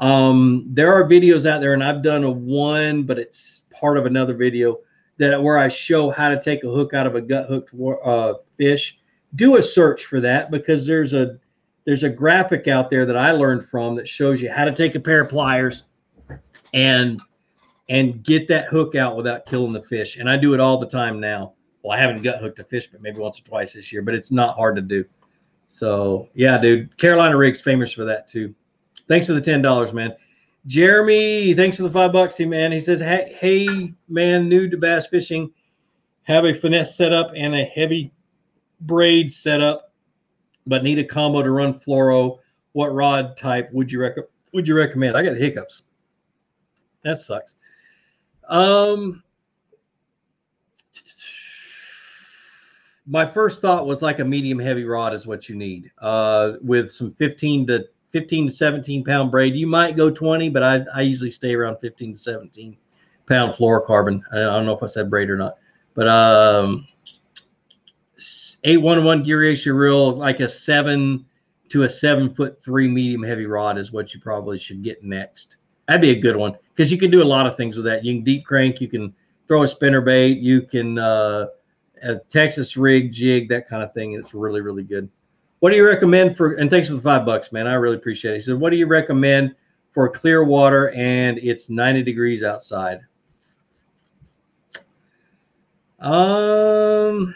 um, there are videos out there and i've done a one but it's part of another video that where i show how to take a hook out of a gut hooked uh, fish do a search for that because there's a there's a graphic out there that i learned from that shows you how to take a pair of pliers and and get that hook out without killing the fish and i do it all the time now well, I haven't gut hooked a fish, but maybe once or twice this year, but it's not hard to do. So yeah, dude, Carolina Rigs famous for that too. Thanks for the ten dollars, man. Jeremy, thanks for the five bucks, he man. He says, hey, hey, man, new to bass fishing, have a finesse setup and a heavy braid setup, but need a combo to run fluoro. What rod type would you rec- would you recommend? I got hiccups. That sucks. Um, my first thought was like a medium heavy rod is what you need uh, with some 15 to 15 to 17 pound braid. You might go 20, but I, I usually stay around 15 to 17 pound fluorocarbon. I don't know if I said braid or not, but um, 811 gear ratio reel, like a seven to a seven foot three medium heavy rod is what you probably should get next. That'd be a good one because you can do a lot of things with that. You can deep crank, you can throw a spinner bait, you can uh, a Texas rig jig, that kind of thing. It's really, really good. What do you recommend for, and thanks for the five bucks, man. I really appreciate it. He said, what do you recommend for clear water and it's 90 degrees outside? Um,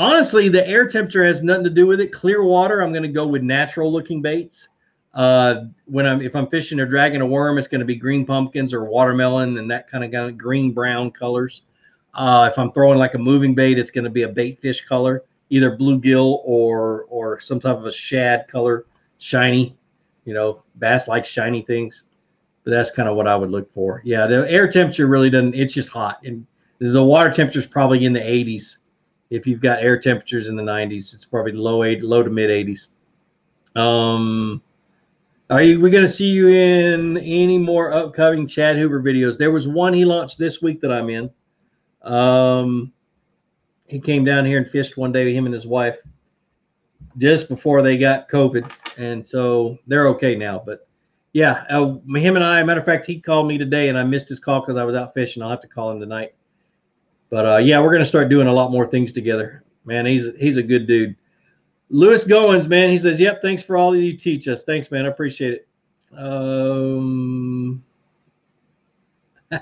honestly, the air temperature has nothing to do with it. Clear water, I'm going to go with natural looking baits. Uh, when I'm, if I'm fishing or dragging a worm, it's going to be green pumpkins or watermelon and that kind of, green brown colors. Uh, if I'm throwing like a moving bait, it's going to be a bait fish color, either bluegill or or some type of a shad color, shiny. You know, bass like shiny things, but that's kind of what I would look for. Yeah, the air temperature really doesn't. It's just hot, and the water temperature is probably in the 80s. If you've got air temperatures in the 90s, it's probably low eight, low to mid 80s. Um, are you, we going to see you in any more upcoming Chad Hoover videos? There was one he launched this week that I'm in. Um, he came down here and fished one day, with him and his wife. just before they got COVID, and so they're okay now. But yeah, uh, him and I. Matter of fact, he called me today, and I missed his call because I was out fishing. I'll have to call him tonight. But uh, yeah, we're gonna start doing a lot more things together. Man, he's he's a good dude. Lewis Goins, man, he says, "Yep, thanks for all you teach us. Thanks, man. I appreciate it." Um,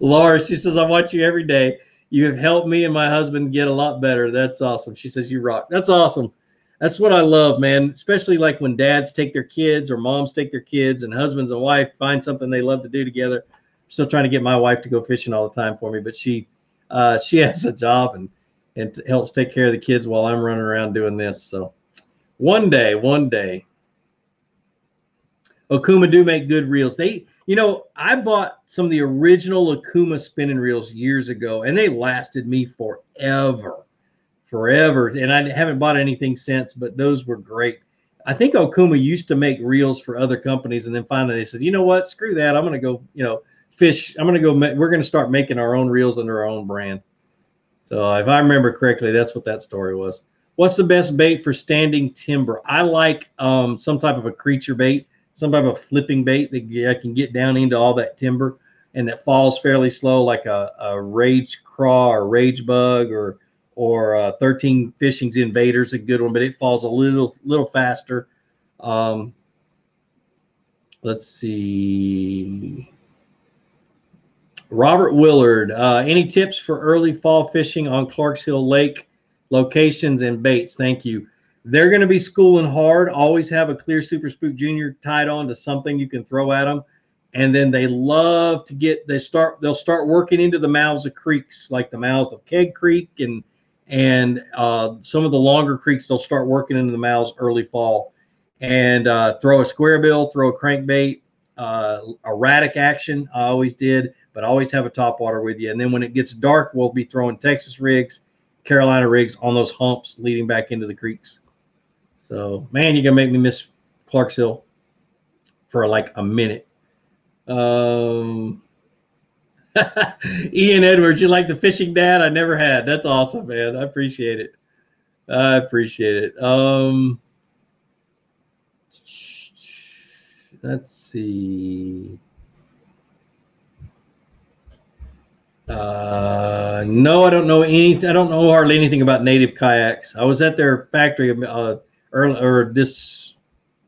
Laura, she says, "I watch you every day. You have helped me and my husband get a lot better. That's awesome." She says, "You rock." That's awesome. That's what I love, man. Especially like when dads take their kids or moms take their kids and husbands and wife find something they love to do together. I'm still trying to get my wife to go fishing all the time for me, but she uh, she has a job and and helps take care of the kids while I'm running around doing this. So one day, one day. Okuma do make good reels. They, you know, I bought some of the original Okuma spinning reels years ago, and they lasted me forever, forever. And I haven't bought anything since, but those were great. I think Okuma used to make reels for other companies, and then finally they said, you know what, screw that. I'm going to go, you know, fish. I'm going to go. We're going to start making our own reels under our own brand. So if I remember correctly, that's what that story was. What's the best bait for standing timber? I like um, some type of a creature bait some type of a flipping bait that I can get down into all that timber and that falls fairly slow, like a, a rage craw or rage bug or or uh, 13 fishings invaders a good one, but it falls a little little faster. Um, let's see. Robert Willard, uh, any tips for early fall fishing on Clarks Hill Lake locations and baits? Thank you. They're going to be schooling hard. Always have a clear Super Spook Junior tied on to something you can throw at them. And then they love to get they start they'll start working into the mouths of creeks like the mouths of Keg Creek and and uh, some of the longer creeks they'll start working into the mouths early fall and uh, throw a square bill, throw a crankbait, uh, erratic action. I always did, but always have a top water with you. And then when it gets dark, we'll be throwing Texas rigs, Carolina rigs on those humps leading back into the creeks. So, man, you're gonna make me miss Clarks Hill for like a minute. Um, Ian Edwards, you like the fishing dad? I never had. That's awesome, man. I appreciate it. I appreciate it. Um, let's see. Uh, no, I don't know any. I don't know hardly anything about native kayaks. I was at their factory uh, early or this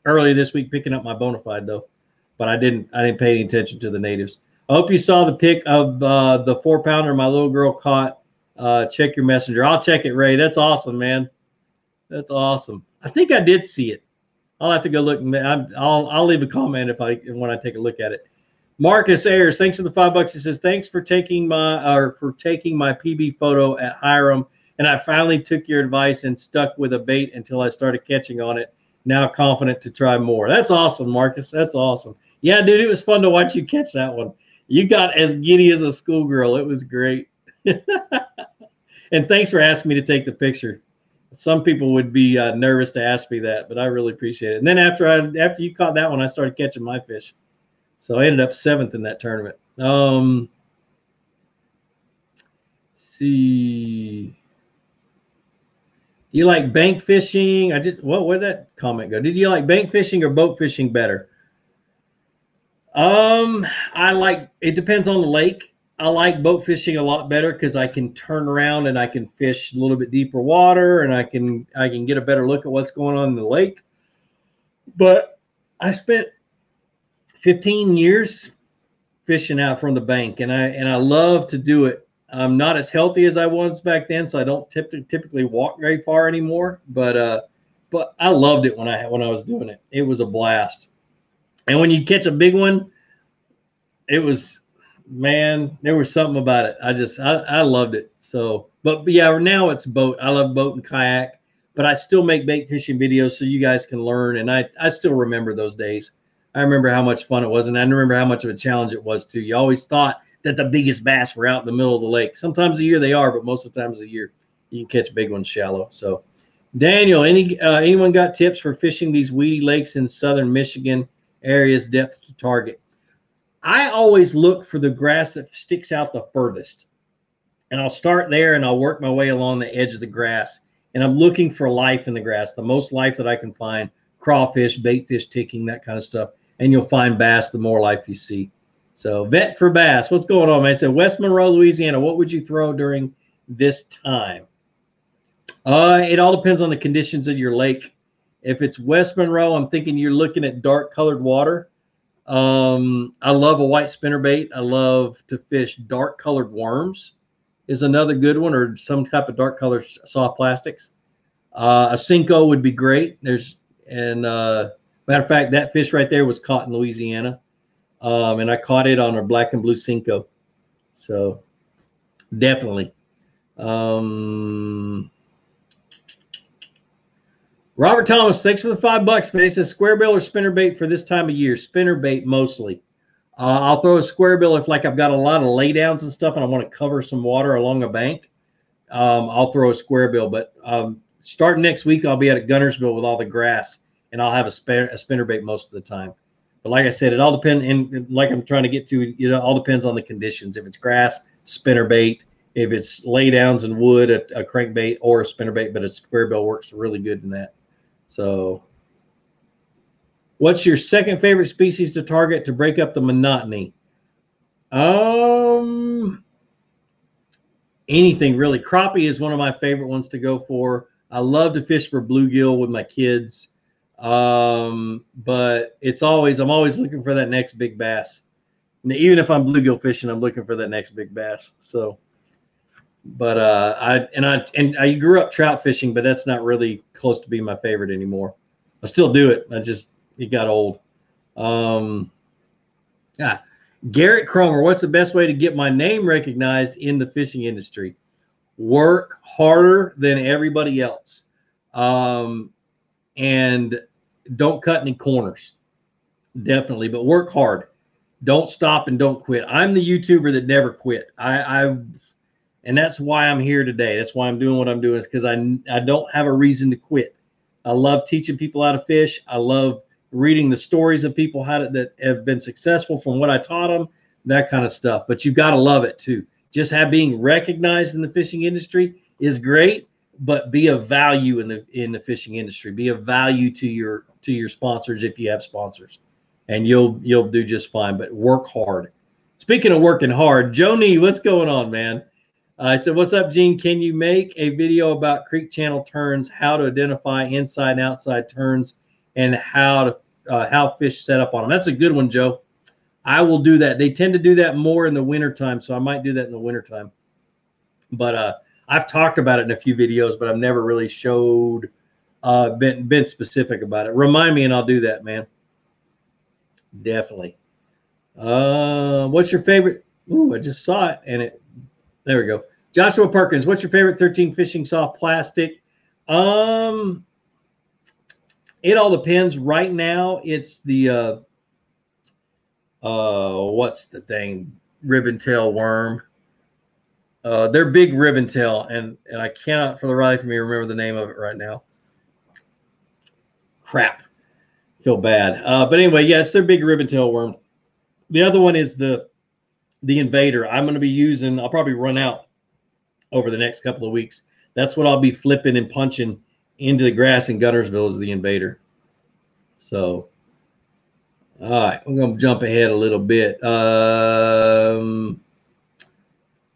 early this week picking up my Bonafide though, but I didn't I didn't pay any attention to the natives. I hope you saw the pic of uh, the four pounder my little girl caught. Uh, check your messenger. I'll check it, Ray. That's awesome, man. That's awesome. I think I did see it. I'll have to go look. I'll I'll leave a comment if I when I take a look at it. Marcus Ayers, thanks for the five bucks. He says thanks for taking my or for taking my PB photo at Hiram and I finally took your advice and stuck with a bait until I started catching on it. Now confident to try more. That's awesome, Marcus. That's awesome. Yeah, dude, it was fun to watch you catch that one. You got as giddy as a schoolgirl. It was great. and thanks for asking me to take the picture. Some people would be uh, nervous to ask me that, but I really appreciate it. And then after I after you caught that one, I started catching my fish. So I ended up seventh in that tournament. Um, see you like bank fishing? I just what where that comment go? Did you like bank fishing or boat fishing better? Um, I like it depends on the lake. I like boat fishing a lot better because I can turn around and I can fish a little bit deeper water and I can I can get a better look at what's going on in the lake. But I spent 15 years fishing out from the bank and I and I love to do it I'm not as healthy as I was back then, so I don't typically typically walk very far anymore. But uh, but I loved it when I when I was doing it. It was a blast. And when you catch a big one, it was man, there was something about it. I just I, I loved it. So, but, but yeah, now it's boat. I love boat and kayak, but I still make bait fishing videos so you guys can learn. And I I still remember those days. I remember how much fun it was, and I remember how much of a challenge it was too. You always thought that the biggest bass were out in the middle of the lake. Sometimes a year they are, but most of the times a year you can catch big ones shallow. So, Daniel, any uh, anyone got tips for fishing these weedy lakes in southern Michigan areas depth to target? I always look for the grass that sticks out the furthest, and I'll start there and I'll work my way along the edge of the grass. and I'm looking for life in the grass, the most life that I can find, crawfish, baitfish ticking, that kind of stuff. And you'll find bass the more life you see. So vet for bass, what's going on, man? Said West Monroe, Louisiana. What would you throw during this time? Uh, it all depends on the conditions of your lake. If it's West Monroe, I'm thinking you're looking at dark colored water. Um, I love a white spinner bait. I love to fish dark colored worms is another good one, or some type of dark color soft plastics. Uh, a Cinco would be great. There's and uh, matter of fact, that fish right there was caught in Louisiana, um, and I caught it on a black and blue Cinco. So definitely. Um, Robert Thomas, thanks for the five bucks, man. He says square bill or spinner bait for this time of year. Spinner bait mostly. Uh, I'll throw a square bill if like I've got a lot of laydowns and stuff and I want to cover some water along a bank. Um, I'll throw a square bill. But um, starting next week, I'll be at Guntersville with all the grass and I'll have a, spin, a spinner bait most of the time. But like I said, it all depends. And like I'm trying to get to, you know, all depends on the conditions. If it's grass, spinner bait. If it's laydowns and wood, a, a crankbait or a spinner bait. But a square bill works really good in that. So What's your second favorite species to target to break up the monotony? Um, anything really. Crappie is one of my favorite ones to go for. I love to fish for bluegill with my kids. Um, but it's always I'm always looking for that next big bass. And even if I'm bluegill fishing, I'm looking for that next big bass. So, but uh, I and I and I grew up trout fishing, but that's not really close to being my favorite anymore. I still do it. I just it got old. Um, yeah. Garrett Cromer, what's the best way to get my name recognized in the fishing industry? Work harder than everybody else. Um, and don't cut any corners. Definitely, but work hard. Don't stop and don't quit. I'm the YouTuber that never quit. I, I and that's why I'm here today. That's why I'm doing what I'm doing is because I I don't have a reason to quit. I love teaching people how to fish. I love reading the stories of people how to, that have been successful from what I taught them, that kind of stuff. But you've got to love it too. Just have being recognized in the fishing industry is great, but be of value in the in the fishing industry. Be of value to your to your sponsors if you have sponsors, and you'll you'll do just fine. But work hard. Speaking of working hard, Joni, what's going on, man? Uh, I said, "What's up, Gene? Can you make a video about creek channel turns, how to identify inside and outside turns, and how to uh, how fish set up on them. That's a good one, Joe. I will do that. They tend to do that more in the wintertime, so I might do that in the wintertime. But uh, I've talked about it in a few videos, but I've never really showed, uh, been been specific about it. Remind me, and I'll do that, man. Definitely. Uh, what's your favorite? Ooh, I just saw it, and it. There we go. Joshua Perkins, what's your favorite 13 fishing soft plastic? Um, it all depends. Right now, it's the uh, uh, what's the thing? Ribbon tail worm. Uh, they're big ribbon tail, and and I cannot for the life of me remember the name of it right now. Crap, feel bad. Uh, but anyway, yeah, it's their big ribbon tail worm. The other one is the the invader. I'm going to be using. I'll probably run out over the next couple of weeks. That's what I'll be flipping and punching into the grass in Guntersville is the invader. So, all right, we're going to jump ahead a little bit. Um,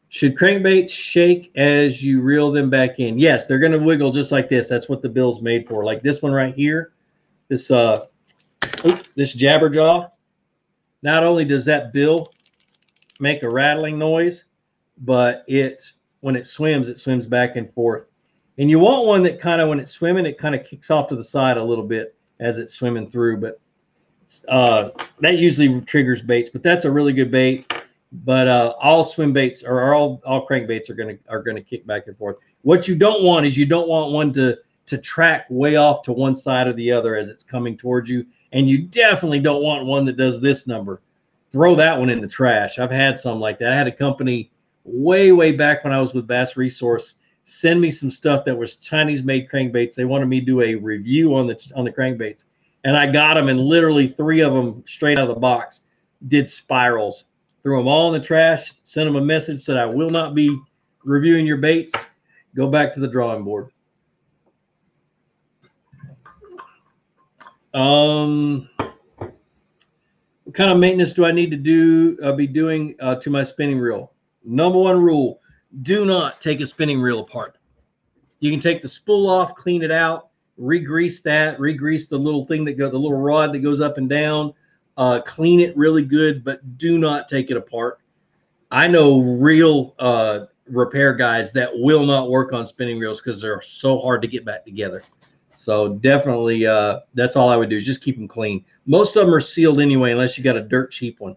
should crankbaits shake as you reel them back in? Yes, they're going to wiggle just like this. That's what the bill's made for. Like this one right here, this uh, this jabber jaw. Not only does that bill make a rattling noise, but it when it swims, it swims back and forth. And you want one that kind of, when it's swimming, it kind of kicks off to the side a little bit as it's swimming through. But uh, that usually triggers baits. But that's a really good bait. But uh, all swim baits or all all crankbaits are gonna are gonna kick back and forth. What you don't want is you don't want one to to track way off to one side or the other as it's coming towards you. And you definitely don't want one that does this number throw that one in the trash. I've had some like that. I had a company way, way back when I was with Bass Resource send me some stuff that was Chinese made crankbaits. They wanted me to do a review on the on the crankbaits. And I got them and literally three of them straight out of the box did spirals. Threw them all in the trash, sent them a message, said I will not be reviewing your baits. Go back to the drawing board. Um what kind of maintenance do I need to do? Uh, be doing uh, to my spinning reel. Number one rule: do not take a spinning reel apart. You can take the spool off, clean it out, re-grease that, re-grease the little thing that go, the little rod that goes up and down. Uh, clean it really good, but do not take it apart. I know real uh, repair guys that will not work on spinning reels because they're so hard to get back together. So definitely, uh, that's all I would do is just keep them clean. Most of them are sealed anyway, unless you got a dirt cheap one.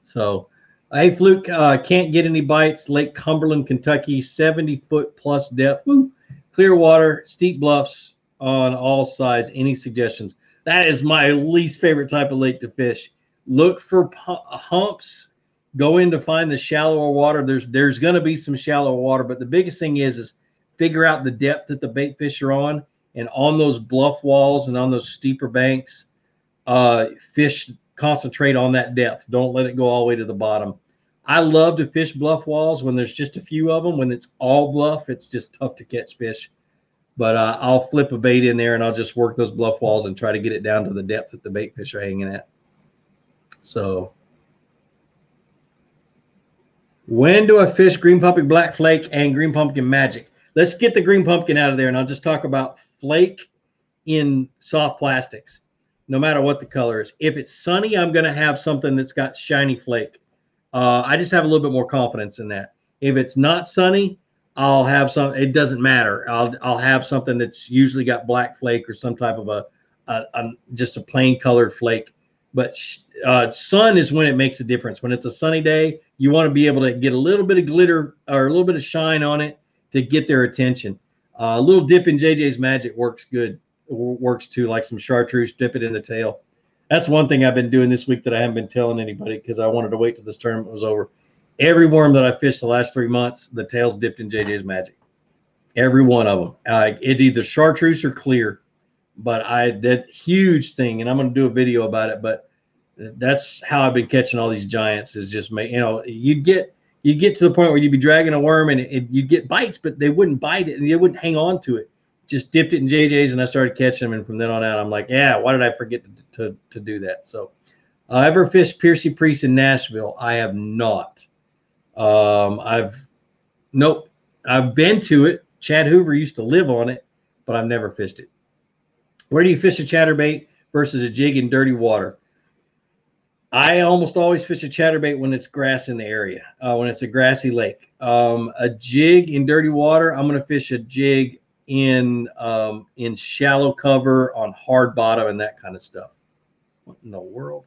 So, hey, Fluke, uh, can't get any bites. Lake Cumberland, Kentucky, 70 foot plus depth. Woo. Clear water, steep bluffs on all sides. Any suggestions? That is my least favorite type of lake to fish. Look for humps. Go in to find the shallower water. There's there's going to be some shallow water, but the biggest thing is is figure out the depth that the bait fish are on, and on those bluff walls and on those steeper banks, uh, fish concentrate on that depth. Don't let it go all the way to the bottom. I love to fish bluff walls when there's just a few of them. When it's all bluff, it's just tough to catch fish but uh, I'll flip a bait in there and I'll just work those bluff walls and try to get it down to the depth that the bait fish are hanging at. So when do I fish green pumpkin black flake and green pumpkin magic? Let's get the green pumpkin out of there and I'll just talk about flake in soft plastics, no matter what the color is. If it's sunny, I'm going to have something that's got shiny flake. Uh, I just have a little bit more confidence in that. If it's not sunny, I'll have some. It doesn't matter. I'll I'll have something that's usually got black flake or some type of a, a, a just a plain colored flake. But uh, sun is when it makes a difference. When it's a sunny day, you want to be able to get a little bit of glitter or a little bit of shine on it to get their attention. Uh, a little dip in JJ's Magic works good. Works too, like some chartreuse. Dip it in the tail. That's one thing I've been doing this week that I haven't been telling anybody because I wanted to wait till this tournament was over. Every worm that I fished the last three months, the tails dipped in JJ's Magic. Every one of them. Uh, it either chartreuse or clear. But I that huge thing, and I'm going to do a video about it. But that's how I've been catching all these giants. Is just make you know you get you get to the point where you'd be dragging a worm and you'd get bites, but they wouldn't bite it and they wouldn't hang on to it. Just dipped it in JJ's and I started catching them. And from then on out, I'm like, yeah, why did I forget to to, to do that? So, uh, ever fished Percy Priest in Nashville? I have not. Um, I've nope. I've been to it. Chad Hoover used to live on it, but I've never fished it. Where do you fish a chatterbait versus a jig in dirty water? I almost always fish a chatterbait when it's grass in the area, uh, when it's a grassy lake. Um, a jig in dirty water, I'm going to fish a jig in um, in shallow cover on hard bottom and that kind of stuff. What in the world?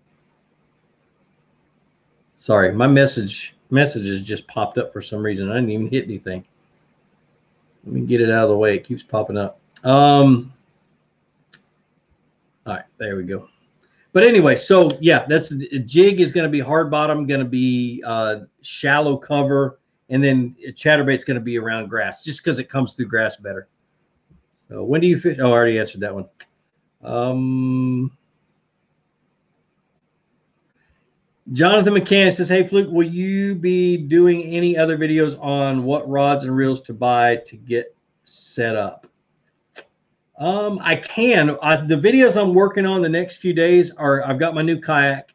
Sorry, my message messages just popped up for some reason. I didn't even hit anything. Let me get it out of the way. It keeps popping up. Um, all right, there we go. But anyway, so yeah, that's a jig is going to be hard bottom, going to be uh, shallow cover, and then chatterbait's going to be around grass, just because it comes through grass better. So when do you fish? Oh, I already answered that one. Um, Jonathan McCann says, Hey, Fluke, will you be doing any other videos on what rods and reels to buy to get set up? Um, I can. I, the videos I'm working on the next few days are I've got my new kayak,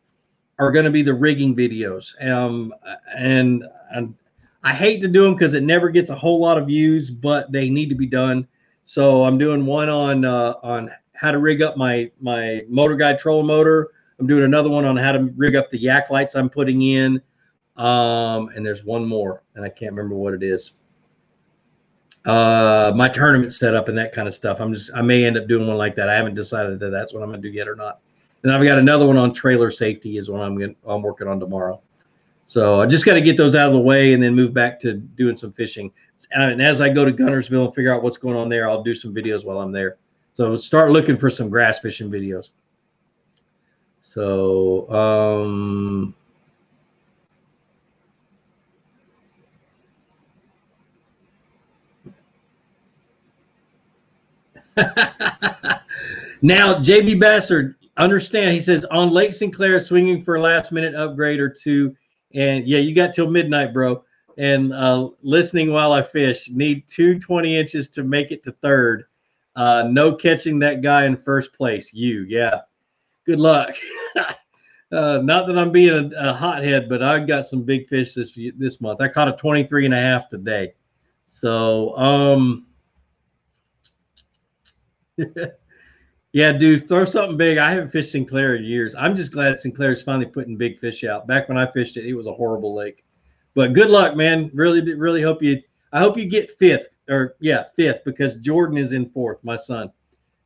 are going to be the rigging videos. Um, and, and I hate to do them because it never gets a whole lot of views, but they need to be done. So I'm doing one on uh, on how to rig up my my MotorGuide trolling motor I'm doing another one on how to rig up the yak lights I'm putting in. Um, and there's one more, and I can't remember what it is. Uh, my tournament setup and that kind of stuff. I'm just I may end up doing one like that. I haven't decided that that's what I'm gonna do yet or not. And I've got another one on trailer safety is what I'm gonna I'm working on tomorrow. So I just got to get those out of the way and then move back to doing some fishing. And as I go to Guntersville and figure out what's going on there, I'll do some videos while I'm there. So start looking for some grass fishing videos. So, um, now JB Bassard, understand. He says on Lake Sinclair, swinging for a last minute upgrade or two, and yeah, you got till midnight, bro. And uh, listening while I fish, need two 20 inches to make it to third. Uh, no catching that guy in first place. You, yeah. Good luck. uh, not that I'm being a, a hothead, but I got some big fish this this month. I caught a 23 and a half today. So, um, yeah, dude, throw something big. I haven't fished Sinclair in years. I'm just glad Sinclair's finally putting big fish out. Back when I fished it, it was a horrible lake. But good luck, man. Really, really hope you. I hope you get fifth or yeah, fifth because Jordan is in fourth, my son.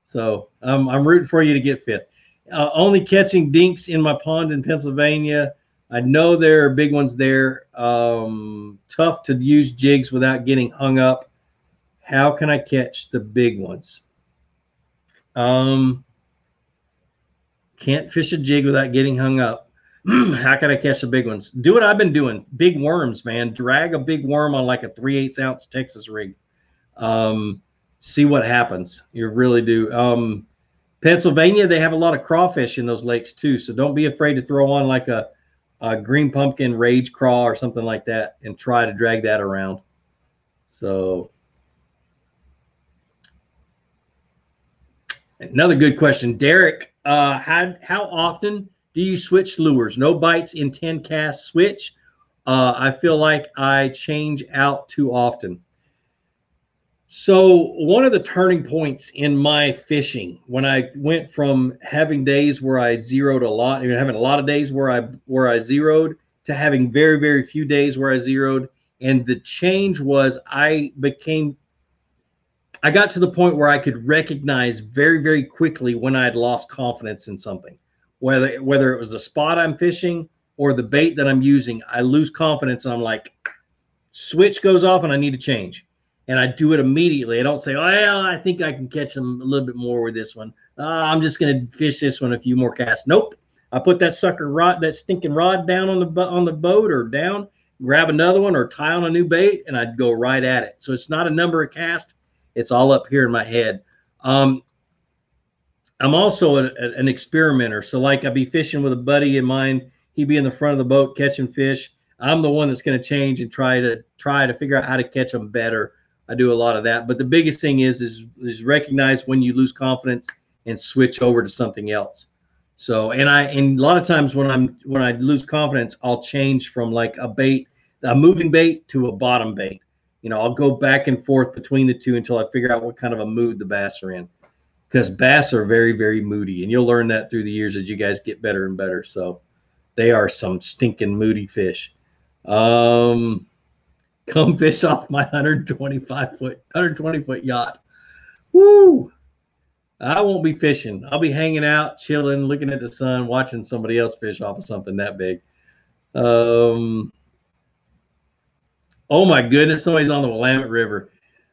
So um, I'm rooting for you to get fifth. Uh, only catching dinks in my pond in Pennsylvania. I know there are big ones there. Um, tough to use jigs without getting hung up. How can I catch the big ones? Um, can't fish a jig without getting hung up. How can I catch the big ones? Do what I've been doing. Big worms, man. Drag a big worm on like a three eighths ounce Texas rig. Um, see what happens. You really do. Um, Pennsylvania, they have a lot of crawfish in those lakes too. So don't be afraid to throw on like a, a green pumpkin rage craw or something like that and try to drag that around. So another good question, Derek. Uh, how how often do you switch lures? No bites in ten casts. Switch. Uh, I feel like I change out too often. So one of the turning points in my fishing when I went from having days where I zeroed a lot, and having a lot of days where I where I zeroed to having very very few days where I zeroed, and the change was I became I got to the point where I could recognize very very quickly when I had lost confidence in something, whether whether it was the spot I'm fishing or the bait that I'm using. I lose confidence and I'm like, switch goes off and I need to change and I do it immediately. I don't say, well, I think I can catch them a little bit more with this one. Uh, I'm just going to fish this one a few more casts. Nope. I put that sucker rod, that stinking rod down on the on the boat or down, grab another one or tie on a new bait, and I'd go right at it. So it's not a number of casts. It's all up here in my head. Um, I'm also a, a, an experimenter. So like I'd be fishing with a buddy of mine. He'd be in the front of the boat catching fish. I'm the one that's going to change and try to try to figure out how to catch them better I do a lot of that. But the biggest thing is is is recognize when you lose confidence and switch over to something else. So and I and a lot of times when I'm when I lose confidence, I'll change from like a bait, a moving bait to a bottom bait. You know, I'll go back and forth between the two until I figure out what kind of a mood the bass are in. Because bass are very, very moody, and you'll learn that through the years as you guys get better and better. So they are some stinking moody fish. Um, come fish off my 125 foot 120 foot yacht woo i won't be fishing i'll be hanging out chilling looking at the sun watching somebody else fish off of something that big um oh my goodness somebody's on the willamette river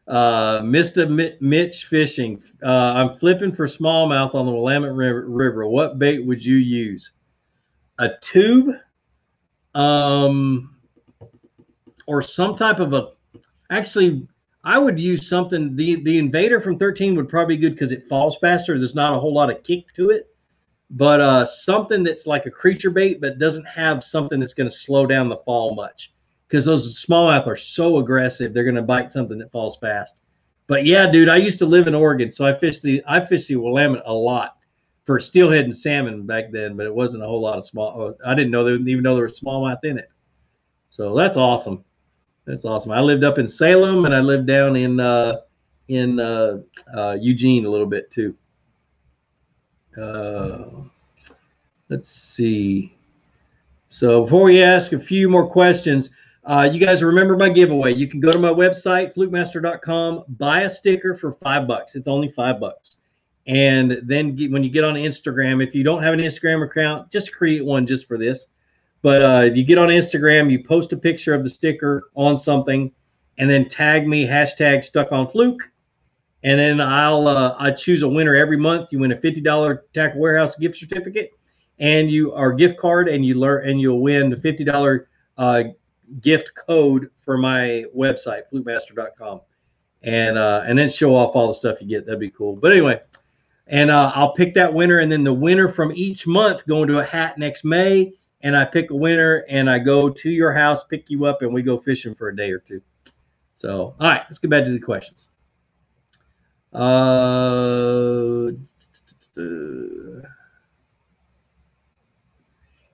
uh mr mitch fishing uh i'm flipping for smallmouth on the willamette river what bait would you use a tube um or some type of a actually I would use something the the invader from 13 would probably be good because it falls faster. There's not a whole lot of kick to it. But uh something that's like a creature bait but doesn't have something that's going to slow down the fall much. Because those smallmouth are so aggressive, they're going to bite something that falls fast. But yeah, dude, I used to live in Oregon, so I fished the I fished the Willamette a lot for steelhead and salmon back then, but it wasn't a whole lot of small. I didn't know they even know there was smallmouth in it. So that's awesome. That's awesome. I lived up in Salem and I lived down in uh, in uh, uh, Eugene a little bit too. Uh, let's see. So before we ask a few more questions, uh, you guys remember my giveaway. You can go to my website, flukemaster.com, buy a sticker for five bucks. It's only five bucks. And then get, when you get on Instagram, if you don't have an Instagram account, just create one just for this. But uh, you get on Instagram, you post a picture of the sticker on something, and then tag me hashtag stuck on fluke, and then I'll uh, I choose a winner every month. You win a fifty dollar Tackle Warehouse gift certificate, and you are gift card, and you learn and you'll win the fifty dollar uh, gift code for my website flukemaster.com, and uh, and then show off all the stuff you get. That'd be cool. But anyway. And uh, I'll pick that winner, and then the winner from each month going to a hat next May and I pick a winner and I go to your house, pick you up, and we go fishing for a day or two. So, all right, let's get back to the questions. Uh,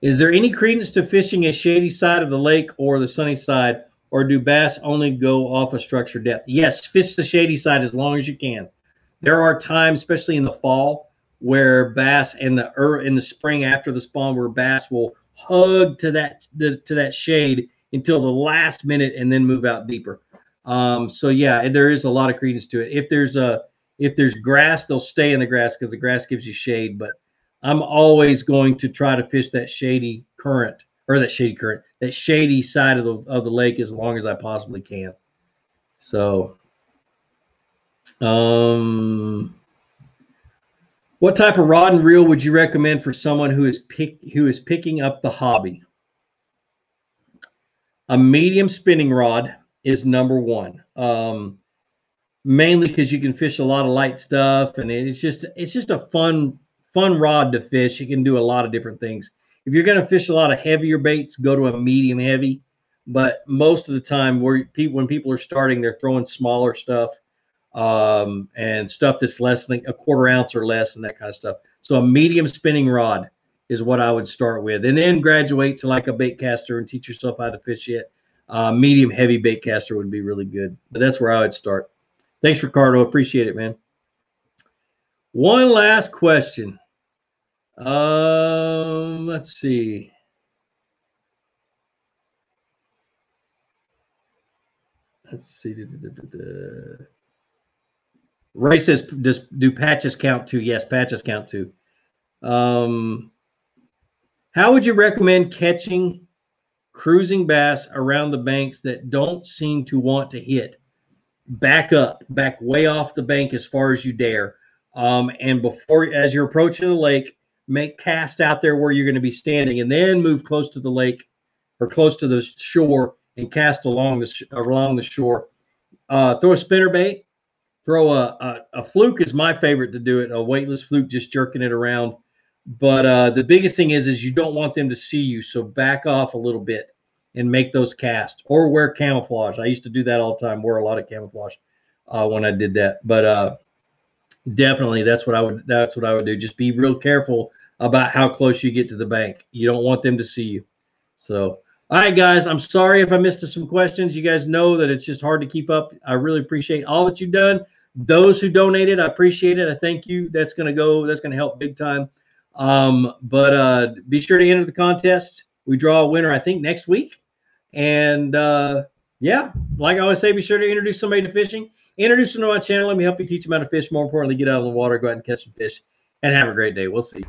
is there any credence to fishing a shady side of the lake or the sunny side, or do bass only go off a structure depth? Yes, fish the shady side as long as you can. There are times, especially in the fall, where bass in the er, in the spring after the spawn, where bass will hug to that to that shade until the last minute and then move out deeper. Um, so yeah, there is a lot of credence to it. If there's a if there's grass, they'll stay in the grass because the grass gives you shade. But I'm always going to try to fish that shady current or that shady current, that shady side of the of the lake as long as I possibly can. So, um, what type of rod and reel would you recommend for someone who is pick who is picking up the hobby? A medium spinning rod is number one. Um, mainly because you can fish a lot of light stuff, and it's just it's just a fun fun rod to fish. You can do a lot of different things. If you're going to fish a lot of heavier baits, go to a medium heavy. But most of the time, where people when people are starting, they're throwing smaller stuff um, and stuff that's less than a quarter ounce or less, and that kind of stuff. So a medium spinning rod is what I would start with, and then graduate to like a bait caster and teach yourself how to fish it uh, medium heavy bait caster would be really good. But that's where I would start. Thanks, Ricardo. Appreciate it, man. One last question. Um, let's see. Let's see. Ray says, does do patches count too? Yes, patches count too. Um, how would you recommend catching cruising bass around the banks that don't seem to want to hit. Back up, back way off the bank as far as you dare. Um, and before, as you're approaching the lake, make cast out there where you're going to be standing, and then move close to the lake or close to the shore and cast along the along the shore. Uh, throw a spinner bait. Throw a, a, a fluke is my favorite to do it. A weightless fluke, just jerking it around but uh, the biggest thing is, is you don't want them to see you, so back off a little bit and make those casts, or wear camouflage. I used to do that all the time. Wear a lot of camouflage uh, when I did that. But uh, definitely, that's what I would. That's what I would do. Just be real careful about how close you get to the bank. You don't want them to see you. So, all right, guys. I'm sorry if I missed some questions. You guys know that it's just hard to keep up. I really appreciate all that you've done. Those who donated, I appreciate it. I thank you. That's going to go. That's going to help big time. Um, but uh, be sure to enter the contest. We draw a winner, I think, next week. And uh, yeah, like I always say, be sure to introduce somebody to fishing. Introduce them to my channel. Let me help you teach them how to fish. More importantly, get out of the water, go out and catch some fish, and have a great day. We'll see.